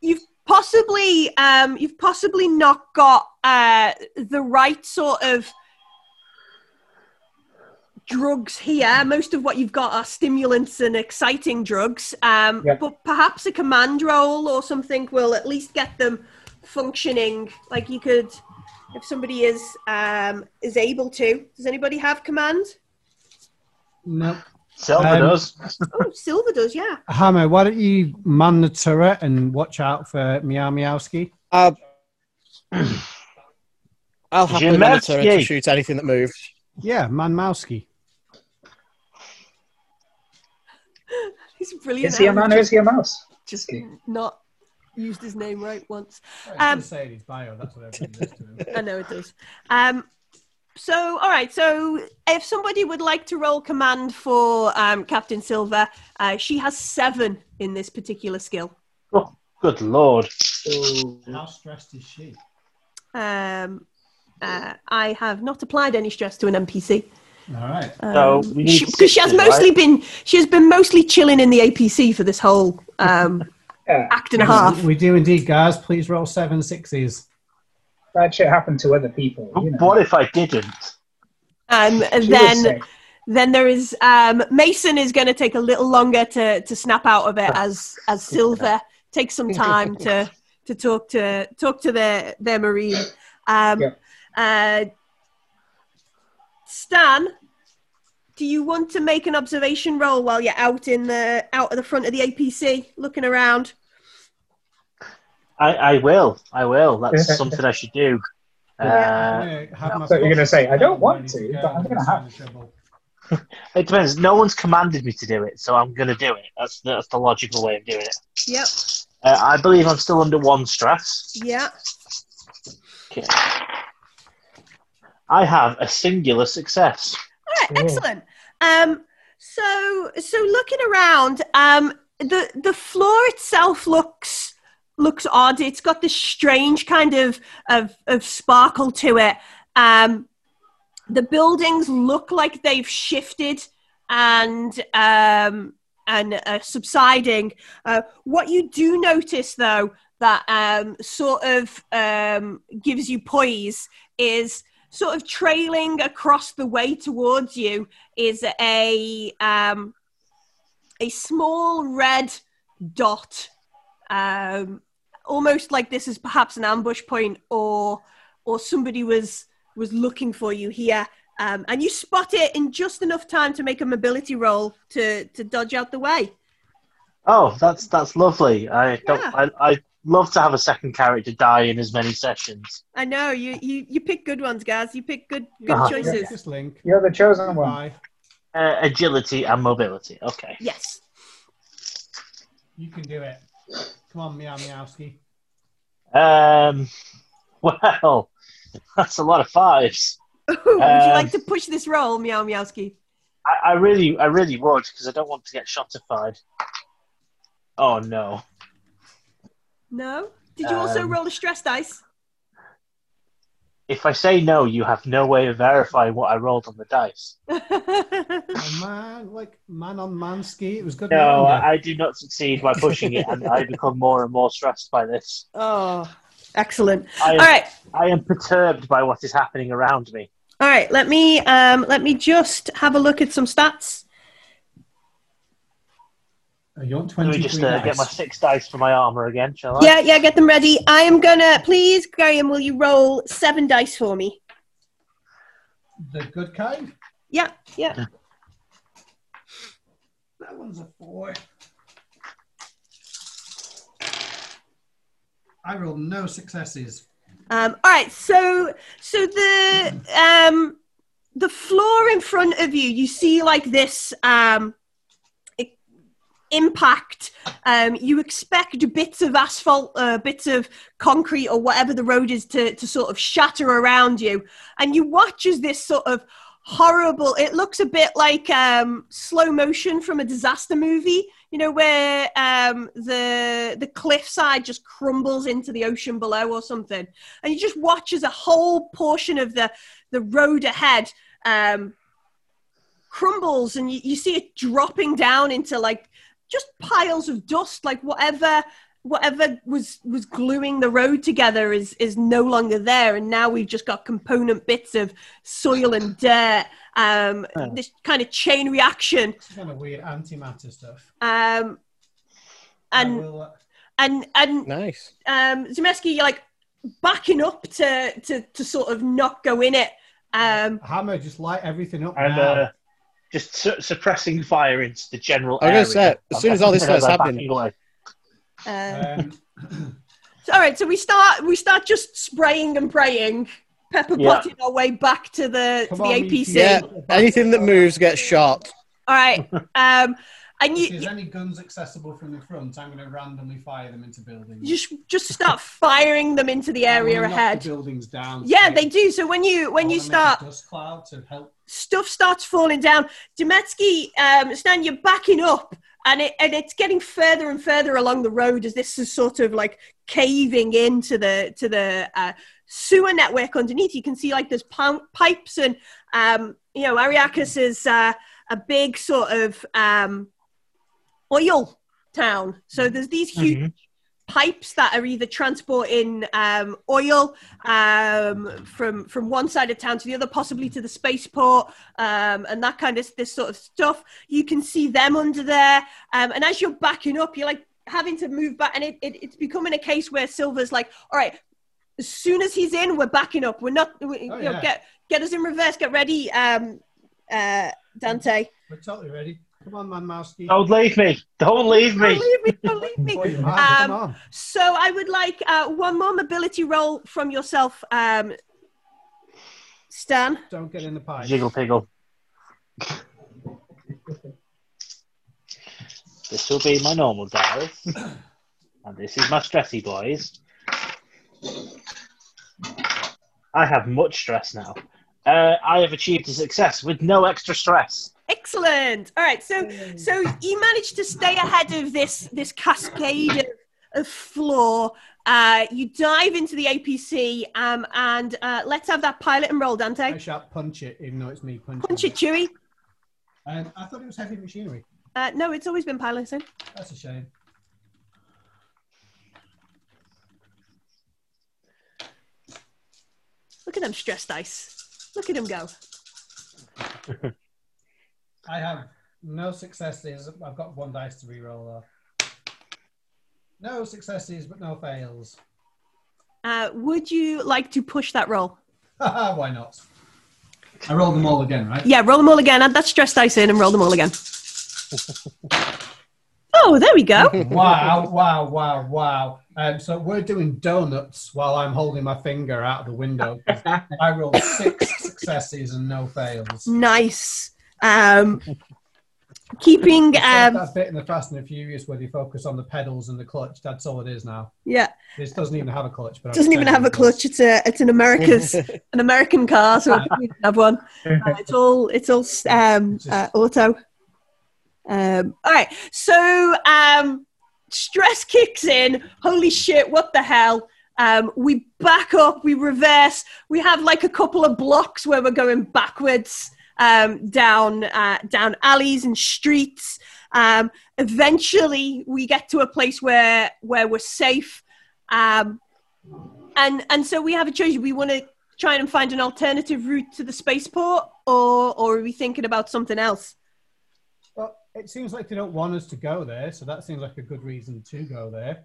You've possibly um, you've possibly not got uh, the right sort of drugs here. Most of what you've got are stimulants and exciting drugs. Um, Yep. But perhaps a command roll or something will at least get them functioning. Like you could, if somebody is um, is able to. Does anybody have command? No, Silver Um, does. Oh, Silver does. Yeah. Hammer. Why don't you man the turret and watch out for Meow Meowski? I'll, I'll happily monitor it to shoot anything that moves. Yeah, man Mowski. He's brilliant. Is he a man or is he a mouse? Just not used his name right once. Well, Um, it does say in his bio. That's what everybody does to him. I know it does. Um, so, all right. So, if somebody would like to roll command for um, Captain Silver, uh, she has seven in this particular skill. Oh, good lord. How stressed is she? Um, uh, I have not applied any stress to an NPC. All right. So because she has mostly right? been she has been mostly chilling in the APC for this whole um, Yeah. act and a half. We do indeed, guys. Please roll seven sixes. Bad shit happened to other people. You know. What if I didn't? Um, and then then there is um, Mason is going to take a little longer to, to snap out of it as as Silver takes some time to to talk to talk to their their marine. Um, Yep. uh, Stan, do you want to make an observation roll while you're out in the out at the front of the APC, looking around? I, I will. I will. That's something I should do. Uh, I'm have So you're gonna say, "I don't want to, but I'm gonna have inside the trouble. it depends. No one's commanded me to do it, so I'm going to do it. That's that's the logical way of doing it. Yep. Uh, I believe I'm still under one stress. Yeah. Okay. I have a singular success. All right, excellent. Um, so so looking around, um, the the floor itself looks looks odd. It's got this strange kind of of, of sparkle to it. Um, the buildings look like they've shifted and um, and uh, subsiding. Uh, what you do notice, though, that um, sort of um, gives you poise is sort of trailing across the way towards you is a um, a small red dot, um, almost like this is perhaps an ambush point, or or somebody was was looking for you here. Um, and you spot it in just enough time to make a mobility roll to, to dodge out the way. Oh, that's that's lovely. I don't. Yeah. I, I love to have a second character die in as many sessions. I know you you, you pick good ones, guys. You pick good good Ah. choices. Just link. You're the chosen one. Uh, agility and mobility. Okay. Yes. You can do it. Come on, Meow Meowski. Um. Well, that's a lot of fives. Would you Um, like to push this roll, Meow Meowski? I, I really, I really would because I don't want to get shotified. Oh no. No. Did you also Um, roll a stress dice? If I say no, you have no way of verifying what I rolled on the dice. Oh, man, like man on man ski. It was good. No. I, I do not succeed by pushing it, and I become more and more stressed by this. oh, excellent. I am, All right. I am perturbed by what is happening around me. All right, let me um, let me just have a look at some stats. You want Let 23 me just uh, get my six dice for my armor again, shall I? Yeah, yeah, get them ready. I am gonna please, Graham. Will you roll seven dice for me? The good kind. Yeah, yeah. That one's a four. I rolled no successes. Um, all right, so so the um, the floor in front of you, you see like this um, i- impact. Um, you expect bits of asphalt, uh, bits of concrete, or whatever the road is to to sort of shatter around you, and you watch as this sort of horrible. It looks a bit like um, slow motion from a disaster movie. You know where um, the the cliffside just crumbles into the ocean below or something and you just watch as a whole portion of the the road ahead um, crumbles and you, you see it dropping down into like just piles of dust like whatever whatever was was gluing the road together is is no longer there and now we've just got component bits of soil and dirt um Oh. this kind of chain reaction It's kind of weird antimatter stuff. um I and will, uh, and and Nice. um, Zemeski, you're like backing up to, to, to sort of not go in it. Um, hammer, just light everything up I'm now. uh, just su- suppressing fire into the general I was area. gonna say, as soon as all this starts I'm happening- um, so, all right, so we start we start just spraying and praying, pepper Yeah. potting our way back to the to Come the on, APC. Yeah, anything that moves gets shot. All right, um, and If you, there's any guns accessible from the front, I'm going to randomly fire them into buildings. you just just start firing them into the area ahead. The buildings down. Yeah, straight. they do. So when you when you wanna make a start dust cloud to help. stuff starts falling down. Demetsky, um, Stan, you're backing up, and it and it's getting further and further along the road as this is sort of like caving into the to the uh, sewer network underneath. You can see like there's pi- pipes, and um, you know Ariarcus is uh, a big sort of um, oil town. So there's these huge Mhm. pipes that are either transporting um, oil um, from from one side of town to the other, possibly to the spaceport, um, and that kind of this sort of stuff. You can see them under there, um, and as you're backing up, you're like having to move back, and it, it, it's becoming a case where Silver's like, "All right." As soon as he's in, we're backing up. We're not. We, you know, yeah. get get us in reverse. Get ready, um, uh, Dante. We're totally ready. Come on, man, Mousey. Don't leave me. Don't leave Don't me. leave me. Don't leave me. Um. So I would like uh, one more mobility roll from yourself, um, Stan. Don't get in the pie. Jiggle piggle. This will be my normal dice. and this is my stressy boys. I have much stress now. Uh, I have achieved a success with no extra stress. Excellent. All right. So so you managed to stay ahead of this this cascade of, of floor. Uh, you dive into the APC, um, and uh, let's have that pilot and roll, I Dante. shall punch it, even though it's me punching. Punch it, Chewy. Um, I thought it was heavy machinery. Uh, no, it's always been piloting. That's a shame. Look at them stress dice. Look at him go. I have No successes. I've got one dice to re-roll though. No successes, but no fails. Uh, would you like to push that roll? Why not? I roll them all again, right? Yeah, roll them all again. Add that stress dice in and roll them all again. oh, there we go. wow, wow, wow, wow. Um, so we're doing donuts while I'm holding my finger out of the window. I rolled six successes and no fails. Nice. Um, keeping, um, that bit in the Fast and the Furious where they focus on the pedals and the clutch. That's all it is now. yeah, This doesn't even have a clutch. But I'm doesn't even have a clutch. It's a, it's an America's, an American car, so we don't have one. Uh, it's all, it's all um, uh, auto. Um, all right, so um, stress kicks in. Holy shit! What the hell? Um, we back up, we reverse. We have like a couple of blocks where we're going backwards um, down uh, down alleys and streets. Um, eventually, we get to a place where where we're safe, um, and and so we have a choice. We want to try and find an alternative route to the spaceport, or or are we thinking about something else? Well, it seems like they don't want us to go there, so that seems like a good reason to go there.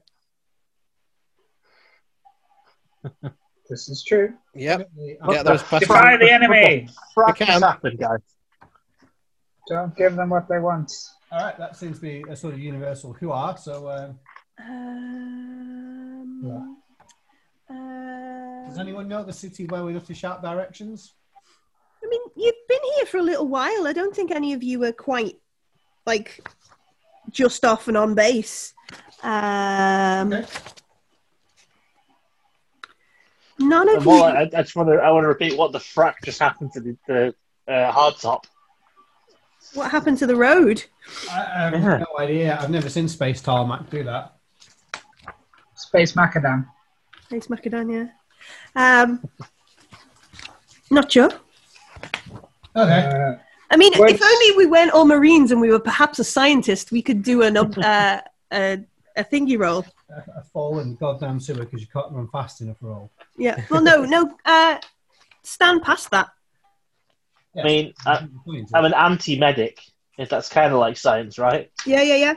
This is true. Yep. Yeah, those the- passengers. Defy the enemy. Frack We has can. happened, guys. Don't give them what they want. All right, that seems to be a sort of universal who are. So, um, Um, does uh, anyone know the city well enough to shout directions? I mean, you've been here for a little while. I don't think any of you are quite like just off and on base. Um, Okay. None of And what, you. I, I just want to I want to repeat what the frack just happened to the, the uh, hardtop. What happened to the road? I, I have Yeah. no idea. I've never seen Space Tarmac do that. Space Macadam. Thanks, Macadamia. Um, not sure. Okay. Uh, I mean, Well, if only we weren't all Marines and we were perhaps a scientist, we could do an ob- uh, a, a thingy roll. A, a fallen goddamn sewer because you can't run fast enough for all. Yeah. Well, no, no. Uh, stand past that. Yeah. I mean, I, I'm an anti-medic. If that's kind of like science, right? Yeah, yeah, yeah.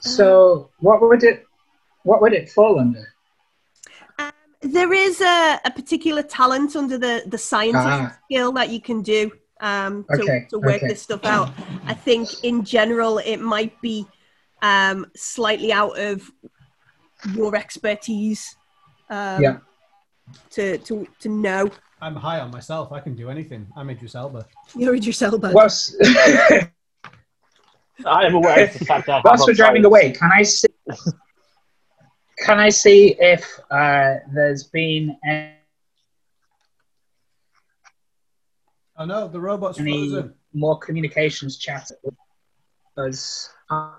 so what would it what would it fall under? Um, there is a, a particular talent under the the scientist Ah. skill that you can do um, to, Okay, to work okay. this stuff out. I think in general it might be um, slightly out of your expertise. Um, Yeah. To, to to know I'm high on myself. I can do anything. I'm Idris Elba. you're Idris Elba. Whilst, I am aware of the fact that whilst we're driving away, can I see can I see if uh, there's been any? Oh no, the robot's any frozen. more communications chat? As um,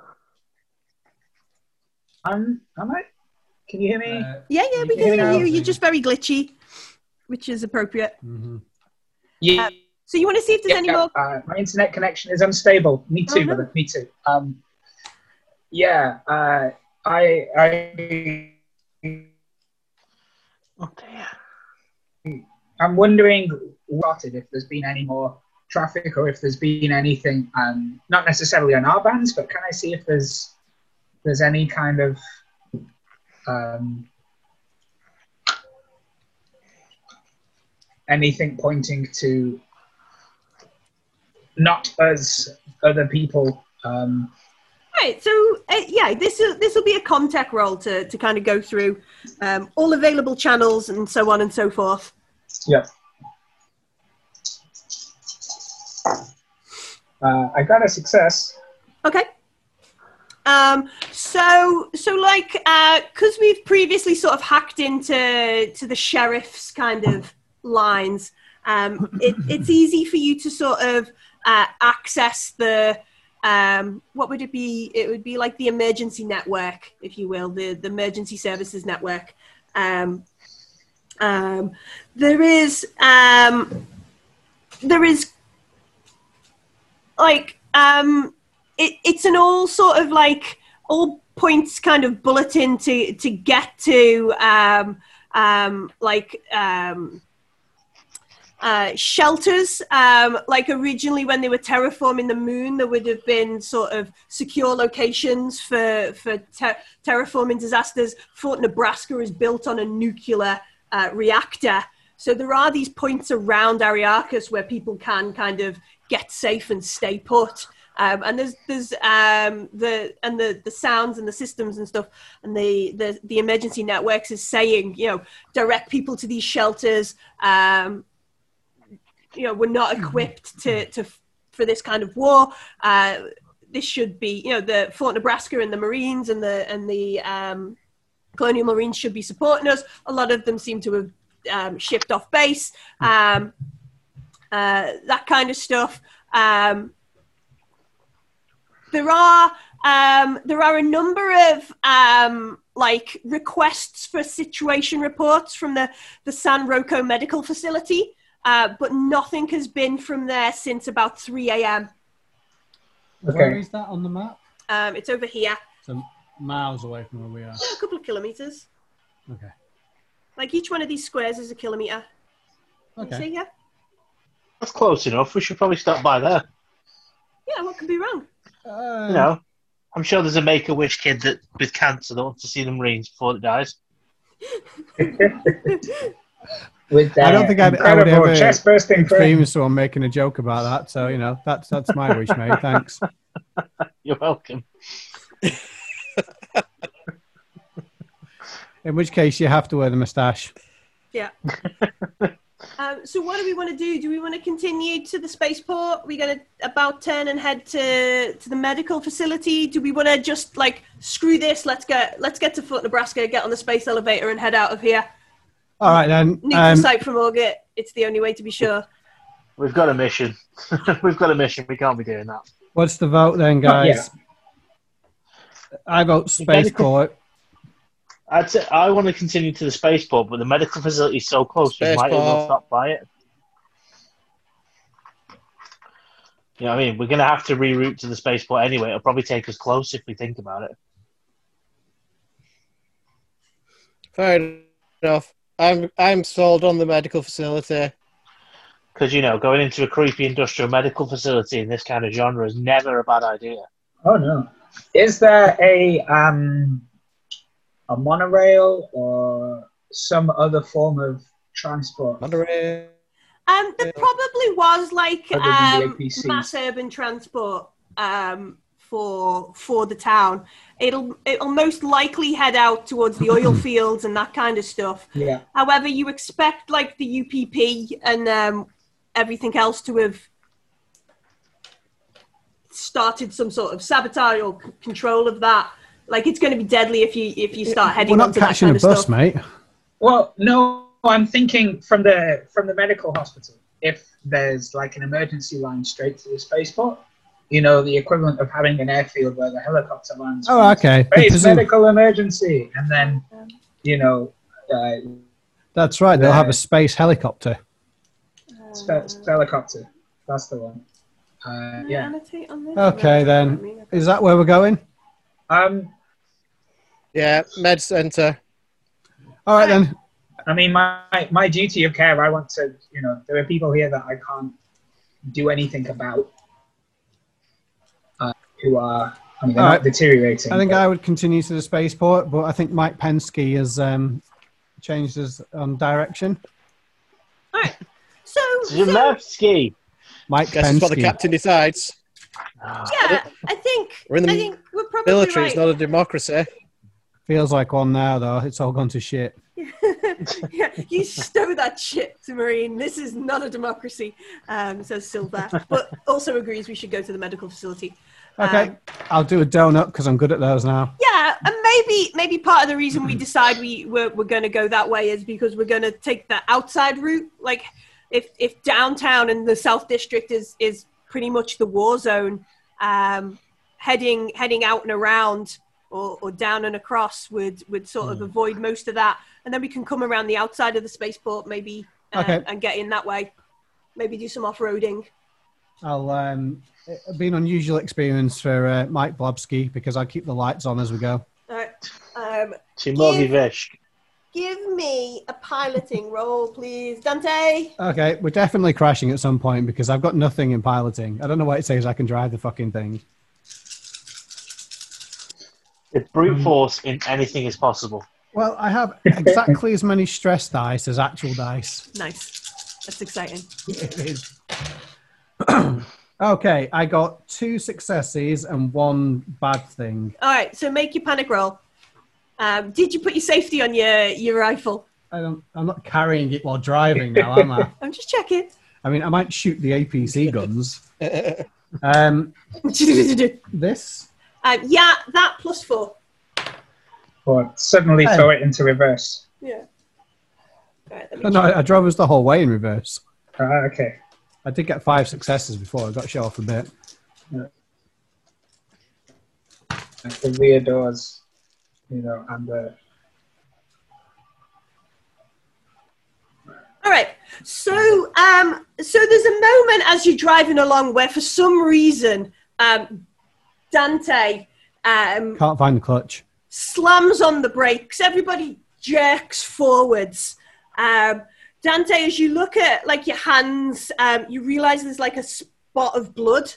am I? Can you hear me? Uh, Yeah, yeah, You we can can hear hear you. me. You're just very glitchy, which is appropriate. mhm. yeah. So you want to see if there's Yeah, any more? uh, my internet connection is unstable. Me too, no. brother. Me too. Um, yeah, uh, I, I, Oh dear. I'm wondering what if there's been any more traffic or if there's been anything, um, not necessarily on our bands, but can I see if there's there's any kind of um, anything pointing to not us other people um, Right. So uh, yeah, this will this will be a Comtech roll to to kind of go through um, all available channels and so on and so forth. yeah Uh, I got a success. Okay. Um, so, so like, because we've previously sort of hacked into to the sheriff's kind of lines, um, it, it's easy for you to sort of uh, access the um, what would it be? It would be like the emergency network, if you will, the the emergency services network. Um, um, there is um, there is like um it, it's an all sort of like all points kind of bulletin to to get to um um like um uh, shelters. Um, like originally, when they were terraforming the moon, there would have been sort of secure locations for for ter- terraforming disasters. Fort Nebraska is built on a nuclear uh, reactor, so there are these points around Ariarcus where people can kind of get safe and stay put. Um, and there's there's um, the and the the sounds and the systems and stuff and the the, the emergency networks is saying you know direct people to these shelters um, you know we're not equipped to to for this kind of war. Uh, this should be you know the Fort Nebraska and the Marines and the and the um, Colonial Marines should be supporting us. A lot of them seem to have um, shipped off base. Um, uh, that kind of stuff. Um, there are um, there are a number of um, like requests for situation reports from the the San Rocco Medical Facility, uh, but nothing has been from there since about three a.m. Where Okay. is that on the map? Um, it's over here, So miles away from where we are. a couple of kilometers. Okay. Like each one of these squares is a kilometer. You Okay. see here? That's close enough. We should probably stop by there. Yeah, what could be wrong? Uh, You know, I'm sure there's a Make a Wish kid that with cancer that wants to see the Marines before it dies. With I don't uh, think I'd- I would ever chest bursting Dream frame. of someone making a joke about that. So you know that's that's my wish, mate. Thanks. You're welcome. In which case, you have to wear the moustache. Yeah. um, so what do we want to do? Do we want to continue to the spaceport? Are we going to about turn and head to to the medical facility? Do we want to just like screw this? Let's get let's get to Fort Nebraska, get on the space elevator, and head out of here. All right then. Nuclear Um, site from Orbit. It's the only way to be sure. We've got a mission. We've got a mission. We can't be doing that. what's the vote then, Not yet. guys? I vote spaceport. I'd say I want to continue to the spaceport, but the medical facility is so close, we might as well Spaceport. stop by it. You know what I mean? We're going to have to reroute to the spaceport anyway. It'll probably take us close if we think about it. Fair enough. I'm I'm sold on the medical facility. Because, you know, going into a creepy industrial medical facility in this kind of genre is never a bad idea. Oh no! Is there a um a monorail or some other form of transport? Monterey. Um, there probably was like Other than the um, mass urban transport um, for for the town. It'll it'll most likely head out towards the oil fields and that kind of stuff. Yeah. However, you expect like the UPP and um, everything else to have started some sort of sabotage or c- control of that. Like it's going to be deadly if you if you start heading We're not onto that catching kind a bus, stuff. mate. Well, no, I'm thinking from the from the medical hospital. If there's like an emergency line straight to the spaceport, you know, the equivalent of having an airfield where the helicopter lands. Oh, okay. Space Presume- medical emergency, and then you know, uh, That's right. They'll have a space helicopter. spe- helicopter. That's the one. Uh, yeah. On? Okay, then. Is that where we're going? Um, Yeah, med center. All right then. I mean, my my duty of care. I want to, you know, there are people here that I can't do anything about, uh, who are, I mean, they're All not right. deteriorating. I think but- I would continue to the spaceport, but I think Mike Pensky has um, changed his um, direction. All right. So, so Zemevsky! Mike Guess it's what the captain decides. yeah, I think We're in the I think we're probably Military right. is not a democracy. Feels like one now, though. It's all gone to shit. yeah, you stow that shit to Marine. This is not a democracy, um, says Silver, but also agrees we should go to the medical facility. Okay. Um, I'll do a donut because I'm good at those now. yeah, and maybe maybe part of the reason we decide we we're, we're going to go that way is because we're going to take the outside route. Like, if if downtown and the South District is is pretty much the war zone, um, heading heading out and around or, or down and across would would sort of avoid most of that, and then we can come around the outside of the spaceport maybe uh, Okay. and get in that way. Maybe do some off roading. I'll um, it'll be an unusual experience for uh, Mike Blobsky because I keep the lights on as we go. All right. Um, Timogi give me a piloting roll, please, Dante. Okay, we're definitely crashing at some point because I've got nothing in piloting. I don't know why it says I can drive the fucking thing. With brute force in anything is possible. Well, I have exactly as many stress dice as actual dice. Nice. That's exciting. It is. okay, I got two successes and one bad thing. All right, so make your panic roll. Um, did you put your safety on your your rifle? I don't, I'm not carrying it while driving now, am I? I'm just checking. I mean, I might shoot the APC guns. Um, um, yeah, that plus four. But suddenly Hey. throw it into reverse. Yeah. All right, let me No, no, I I drove us the whole way in reverse. Ah, okay. I did get five successes before I got shut off a bit. And the rear doors, you know, and the All right. So, um, so there's a moment as you're driving along where, for some reason, um, Dante um, Can't find the clutch. slams on the brakes. Everybody jerks forwards. Um, Dante, as you look at like your hands, um, you realize there's like a spot of blood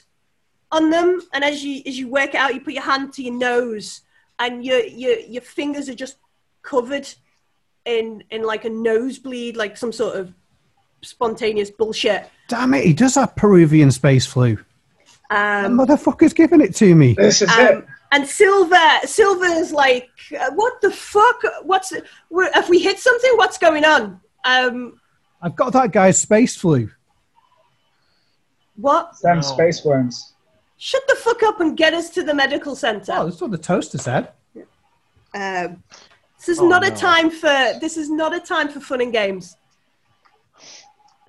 on them, and as you as you work it out, you put your hand to your nose, and your your your fingers are just covered in in like a nosebleed, like some sort of spontaneous bullshit. Damn it, he does have Peruvian space flu. That Um, motherfucker's giving it to me. this is Um, it. and Silver, Silver's like, uh, what the fuck? What's if we hit something? What's going on? Um, I've got that guy's space flu. what? Them No. space worms. Shut the fuck up and get us to the medical center. Oh, that's what the toaster said. Um, this is Oh, not a time for this is not a time for fun and games.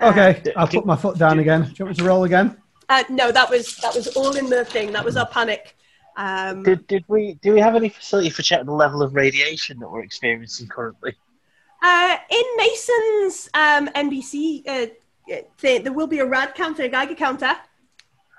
Okay, I'll d- put my foot down again. Do you want me to roll again? Uh, no, that was that was all in the thing. That was our panic. Um, Did, did we do we have any facility for checking the level of radiation that we're experiencing currently? uh, in Mason's um, NBC uh, uh, thing, there will be a rad counter, a Geiger counter.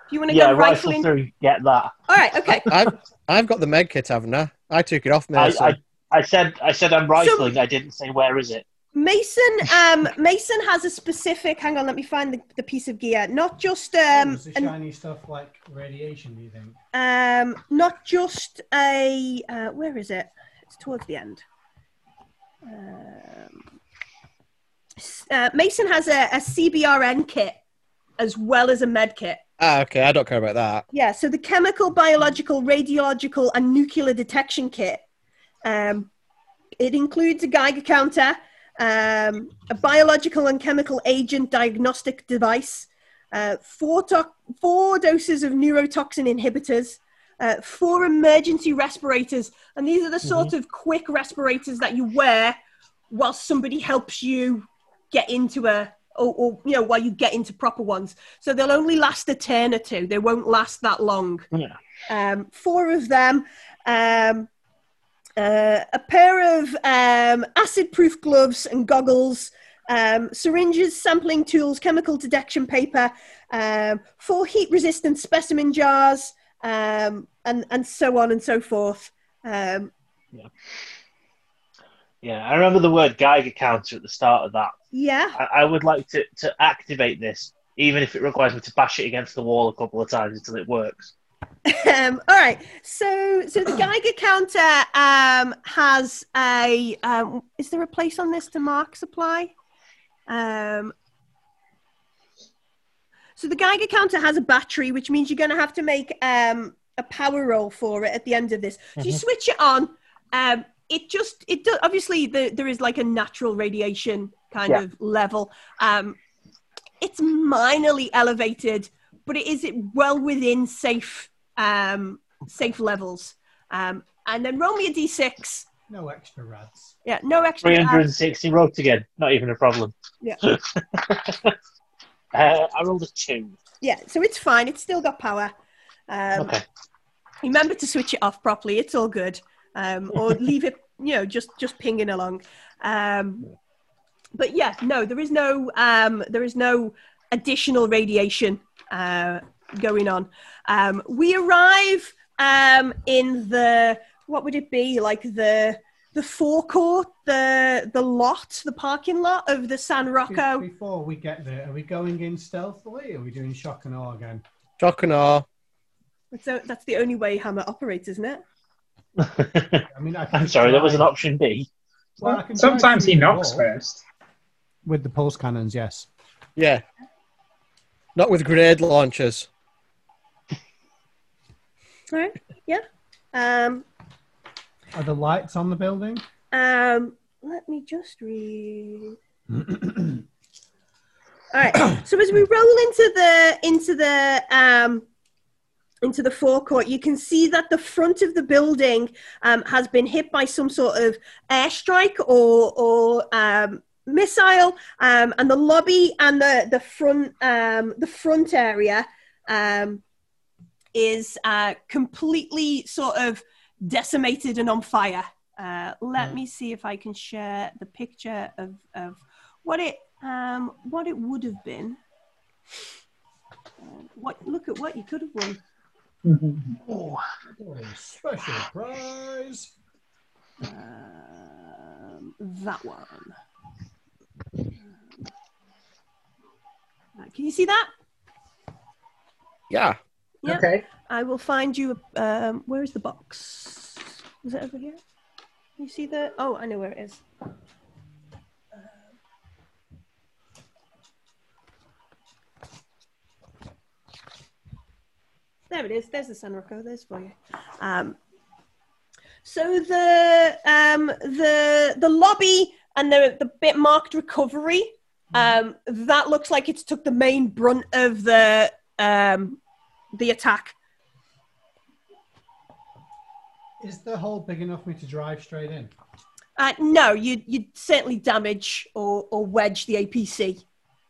If you want to Yeah, go rifle rifling, through, get that. all right, okay. I've I've got the med kit, haven't I? I took it off me. I, I, I said I said I'm rifling. I didn't say where is it. Mason, um, Mason has a specific. Hang on, let me find the, the piece of gear. Not just um, an, shiny stuff like radiation, do you think? um, not just a. Uh, where is it? It's towards the end. Um, uh, Mason has a, a CBRN kit as well as a med kit. ah, okay. I don't care about that. Yeah, so the chemical, biological, radiological, and nuclear detection kit. Um, it includes a Geiger counter, um, a biological and chemical agent diagnostic device, uh, four, to- four doses of neurotoxin inhibitors, uh, four emergency respirators, and these are the sort of quick respirators that you wear while somebody helps you get into a or, or you know while you get into proper ones. So they'll only last a turn or two. They won't last that long. Yeah. um, four of them um, uh, a pair of um, acid proof gloves and goggles um, syringes sampling tools chemical detection paper um, four heat resistant specimen jars um, and, and so on and so forth um, Yeah, I remember the word Geiger counter at the start of that. yeah I, I would like to, to activate this, even if it requires me to bash it against the wall a couple of times until it works. Um, all right. So, so the Geiger counter um, has a. Um, is there a place on this to mark supply? Um, so the Geiger counter has a battery, which means you're going to have to make um, a power roll for it at the end of this. So you switch it on. Um, it just it does obviously the, there is like a natural radiation kind Yeah. of level. Um, it's minorly elevated, but it is it well within safe um, safe levels. Um, and then roll me a d6. No extra rads. Yeah, no extra. uh, 360 wrote again, not even a problem. Yeah. uh, I rolled a two. yeah, so it's fine. It's still got power. Um, Okay. Remember to switch it off properly. It's all good. Um, or leave it, you know, just just pinging along. Um, but yeah, no, there is no um, there is no additional radiation uh, going on. Um, we arrive um, in the what would it be like the the forecourt, the the lot, the parking lot of the San Rocco. Before we get there, are we going in stealthily? Or are we doing shock and awe again? Shock and awe. So that's the only way Hammer operates, isn't it? I mean, I I'm just sorry, there was an option B. Well, I can try Sometimes he knocks first. with the pulse cannons. Yes. Yeah. Not with grenade launchers. All right. Yeah. Um. Are the lights on the building? Um. Let me just read. All right. So as we roll into the into the um into the forecourt, you can see that the front of the building um, has been hit by some sort of airstrike or or um, missile, um, and the lobby and the the front um, the front area um, is uh, completely sort of decimated and on fire. Uh, let Mm. me see if I can share the picture of, of what it um, what it would have been. Uh, what look at what you could have won. Oh, special prize! Um, that one. Uh, can you see that? Yeah. Yeah. Okay. I will find you. Um, where is the box? Is it over here? You see the? Oh, I know where it is. Um, There it is. There's the San Rocco. There's for you. Um, so the um, the the lobby and the the bit marked recovery. Um, that looks like it's took the main brunt of the um, the attack. Is the hole big enough for me to drive straight in? Uh, no, you you'd certainly damage or, or wedge the APC.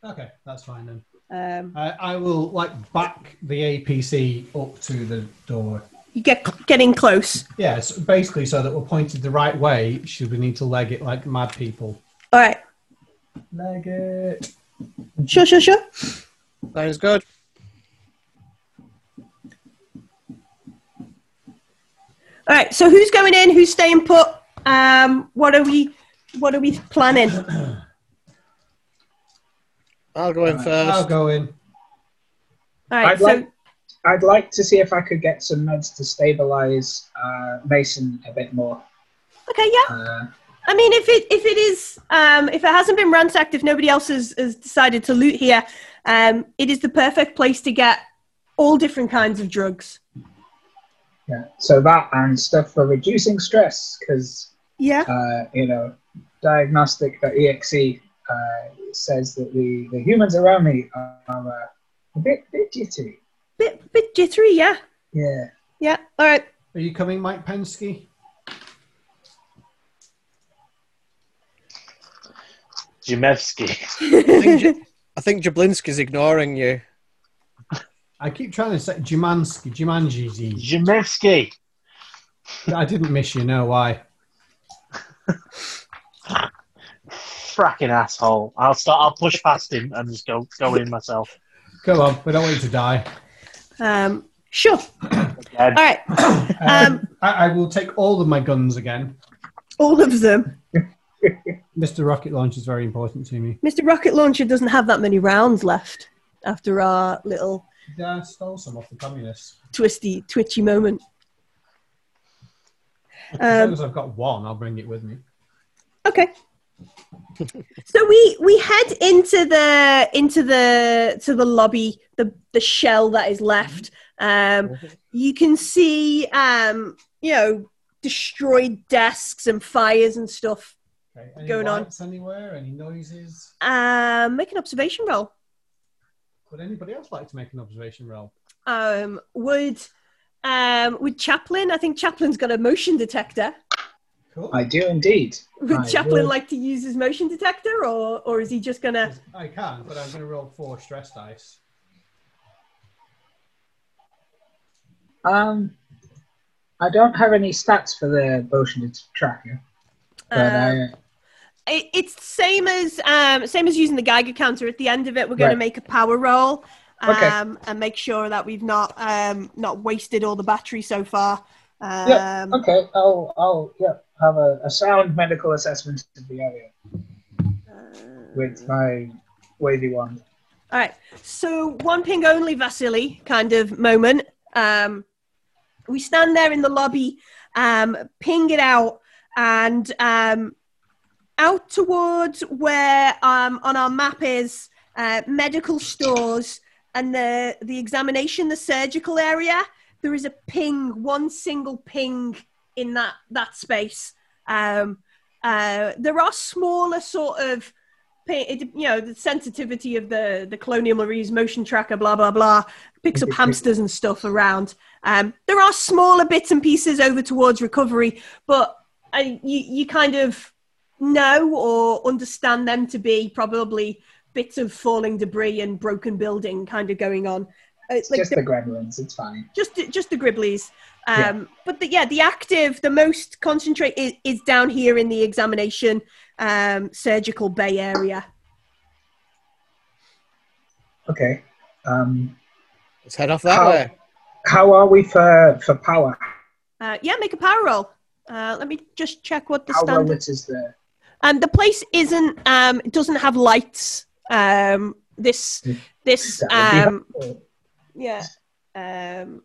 Okay, that's fine then. Um, I, I will like back the APC up to the door. you get getting close. Yes, basically so that we're pointed the right way. Should we need to leg it like mad people? All right, Leg it. sure, sure, sure. Sounds good. All right, so who's going in? Who's staying put? Um, what are we? What are we planning? I'll go in first. I'll first. go in. All right, I'd so like I'd like to see if I could get some meds to stabilize uh, Mason a bit more. okay, yeah. Uh, I mean, if it if it is um, if it hasn't been ransacked, if nobody else has, has decided to loot here, um, it is the perfect place to get all different kinds of drugs. Yeah. So that and stuff for reducing stress, because Yeah. uh, you know, diagnostic.exe uh, says that the, the humans around me are, uh, a bit bit jittery. Bit bit jittery. Yeah. Yeah. Yeah. All right. Are you coming, Mike Pensky? Jemevsky. I think, J- I think Jablinski's ignoring you. I keep trying to say Jumansky, Jumanji. Jemevsky. I didn't miss you. No, why? Fracking asshole. I'll start. I'll push past him and just go go in myself. Go on. We don't want you to die. Um, sure. All right. Um, I, I will take all of my guns again. all of them. Mr. Rocket Launcher is very important to me. Mr. Rocket Launcher doesn't have that many rounds left after our little Yeah, I stole some off the communists. twisty, twitchy moment. As long Um, as I've got one, I'll bring it with me. Okay. so we we head into the into the to the lobby, the the shell that is left. Um, you can see, um, you know, destroyed desks and fires and stuff. Okay. Going on. anywhere? Any noises? Um, make an observation roll. Would anybody else like to make an observation roll? Um, would um, would Chaplain? I think Chaplain's got a motion detector. Cool. I do indeed. Would I Chaplain will. like to use his motion detector, or or is he just gonna? I can, but I'm going to roll four stress dice. Um, I don't have any stats for the motion tracker, but Um, I, it, it's same as um, same as using the Geiger counter. At the end of it, we're going Right. to make a power roll Okay. um, and make sure that we've not um, not wasted all the battery so far. Um, Yeah, Okay, I'll I'll yeah have a, a sound medical assessment of the area with my wavy wand. All right. So one ping only, Vasily, kind of moment. Um, we stand there in the lobby, um, ping it out, and um, out towards where um, on our map is uh, medical stores and the the examination, the surgical area. There is a ping, one single ping in that that space. Um, uh, there are smaller sort of you know the sensitivity of the the colonial marines motion tracker blah blah blah picks up hamsters and stuff around um, there are smaller bits and pieces over towards recovery but uh, you, you kind of know or understand them to be probably bits of falling debris and broken building kind of going on Uh, It's like just the- the gremlins. It's fine. just just the gribblies um Yeah. but the, yeah the active the most concentrate is, is down here in the examination um surgical bay area Okay. Um, Let's head off that How- way. how are we for for power? uh yeah make a power roll uh let me just check what the How well standard lit is the? Um the place isn't um doesn't have lights um this this that would be um yeah um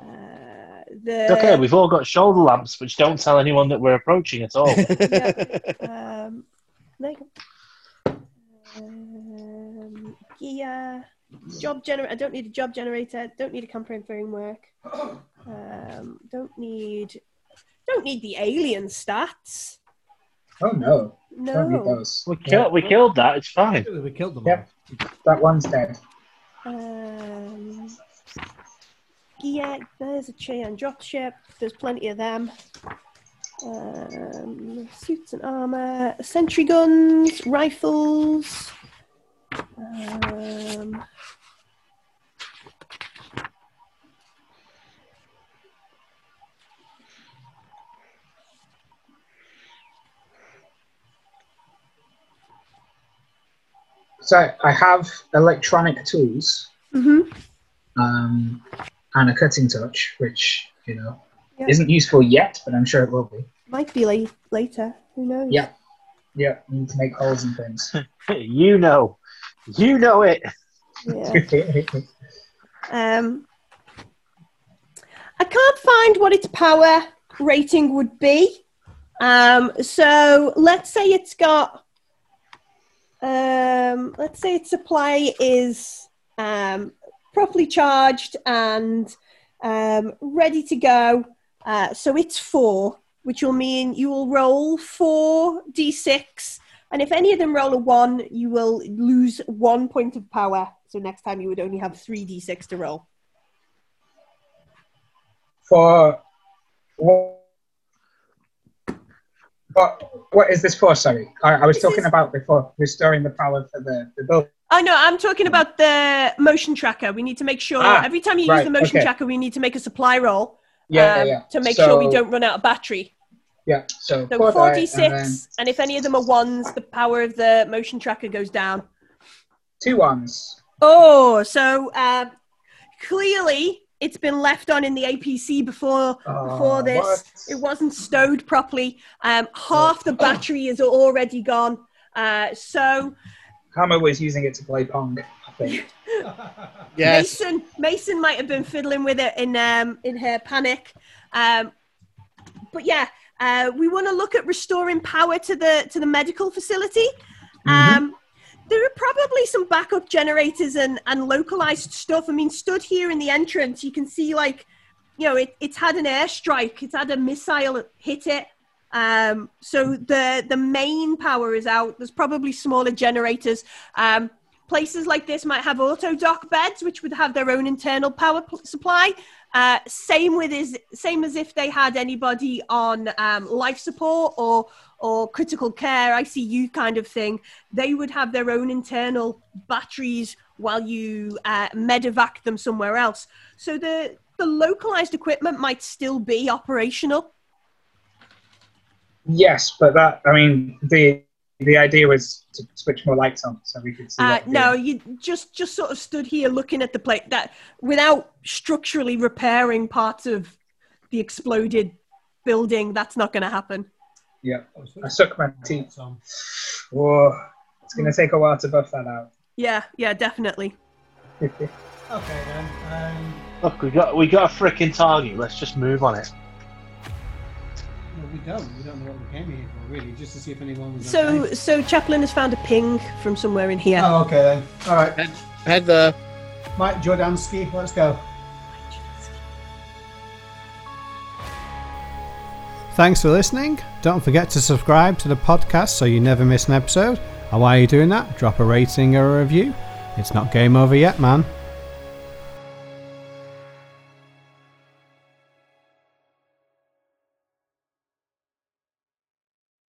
uh, the okay, we've all got shoulder lamps, which don't tell anyone that we're approaching at all. um, there you go. Um, gear, job generator. I don't need a job generator. Don't need a campaign framework. Um, don't need. Don't need the alien stats. Oh no! Don't need No. those. we, kill, we killed that, it's fine. We killed them Yep. That one's dead. Um, gear. There's a Cheyenne dropship. There's plenty of them. Um, suits and armor, sentry guns, rifles. Um, So I have electronic tools mhm. um, and a cutting torch, which you know Yeah. isn't useful yet, but I'm sure it will be. Might be late, later. Who knows? Yeah. Yeah, you need to make holes and things. You know. You know it. Yeah. Um, I can't find what its power rating would be. Um, so let's say it's got, um, let's say its supply is um, properly charged and um, ready to go. Uh, so it's four, which will mean you will roll four d6. And if any of them roll a one, you will lose one point of power. So next time you would only have three d6 to roll. for what, what, is this for? Sorry, I, I was This talking is- about before restoring the power for the, the building. Oh no, I'm talking about the motion tracker. We need to make sure Ah, every time you use the motion okay. tracker, we need to make a supply roll Yeah, um, yeah, yeah. to make So- sure we don't run out of battery. Yeah, so, So four four die, d6, and and, if any of them are ones, the power of the motion tracker goes down. two ones. Oh, so um, clearly it's been left on in the APC before before Oh, this. what? It wasn't stowed properly. Um, half the battery is already gone. Uh, so Hammer was using it to play Pong, I think. Yes. Mason Mason might have been fiddling with it in um, in her panic. Um, but yeah, uh, we want to look at restoring power to the to the medical facility. Um, there are probably some backup generators and, and localized stuff. I mean, stood here in the entrance, you can see like, you know, it, it's had an airstrike, it's had a missile hit it. Um, so the the main power is out. There's probably smaller generators. Um, places like this might have autodoc beds, which would have their own internal power pl- supply. Uh, same with is same as if they had anybody on um, life support or or critical care ICU kind of thing. They would have their own internal batteries while you uh, medevac them somewhere else. So the the localized equipment might still be operational. Yes, but that, I mean, the the idea was to switch more lights on so we could see. Uh, no, you just just sort of stood here looking at the plate that without structurally repairing parts of the exploded building. That's not going to happen. Yeah. I suck my teeth. Whoa. It's going to take a while to buff that out. Yeah, yeah, definitely. Okay then. Um, Look, we got we got a freaking target. Let's just move on it. well, we don't. We don't know what we came here for, really, just to see if anyone was. So, okay. so Chaplain has found a ping from somewhere in here. Oh, okay then. All right, Head, head there. Mike Jordansky, let's go. Thanks for listening. Don't forget to subscribe to the podcast so you never miss an episode. And while you're doing that, drop a rating or a review. It's not game over yet, man.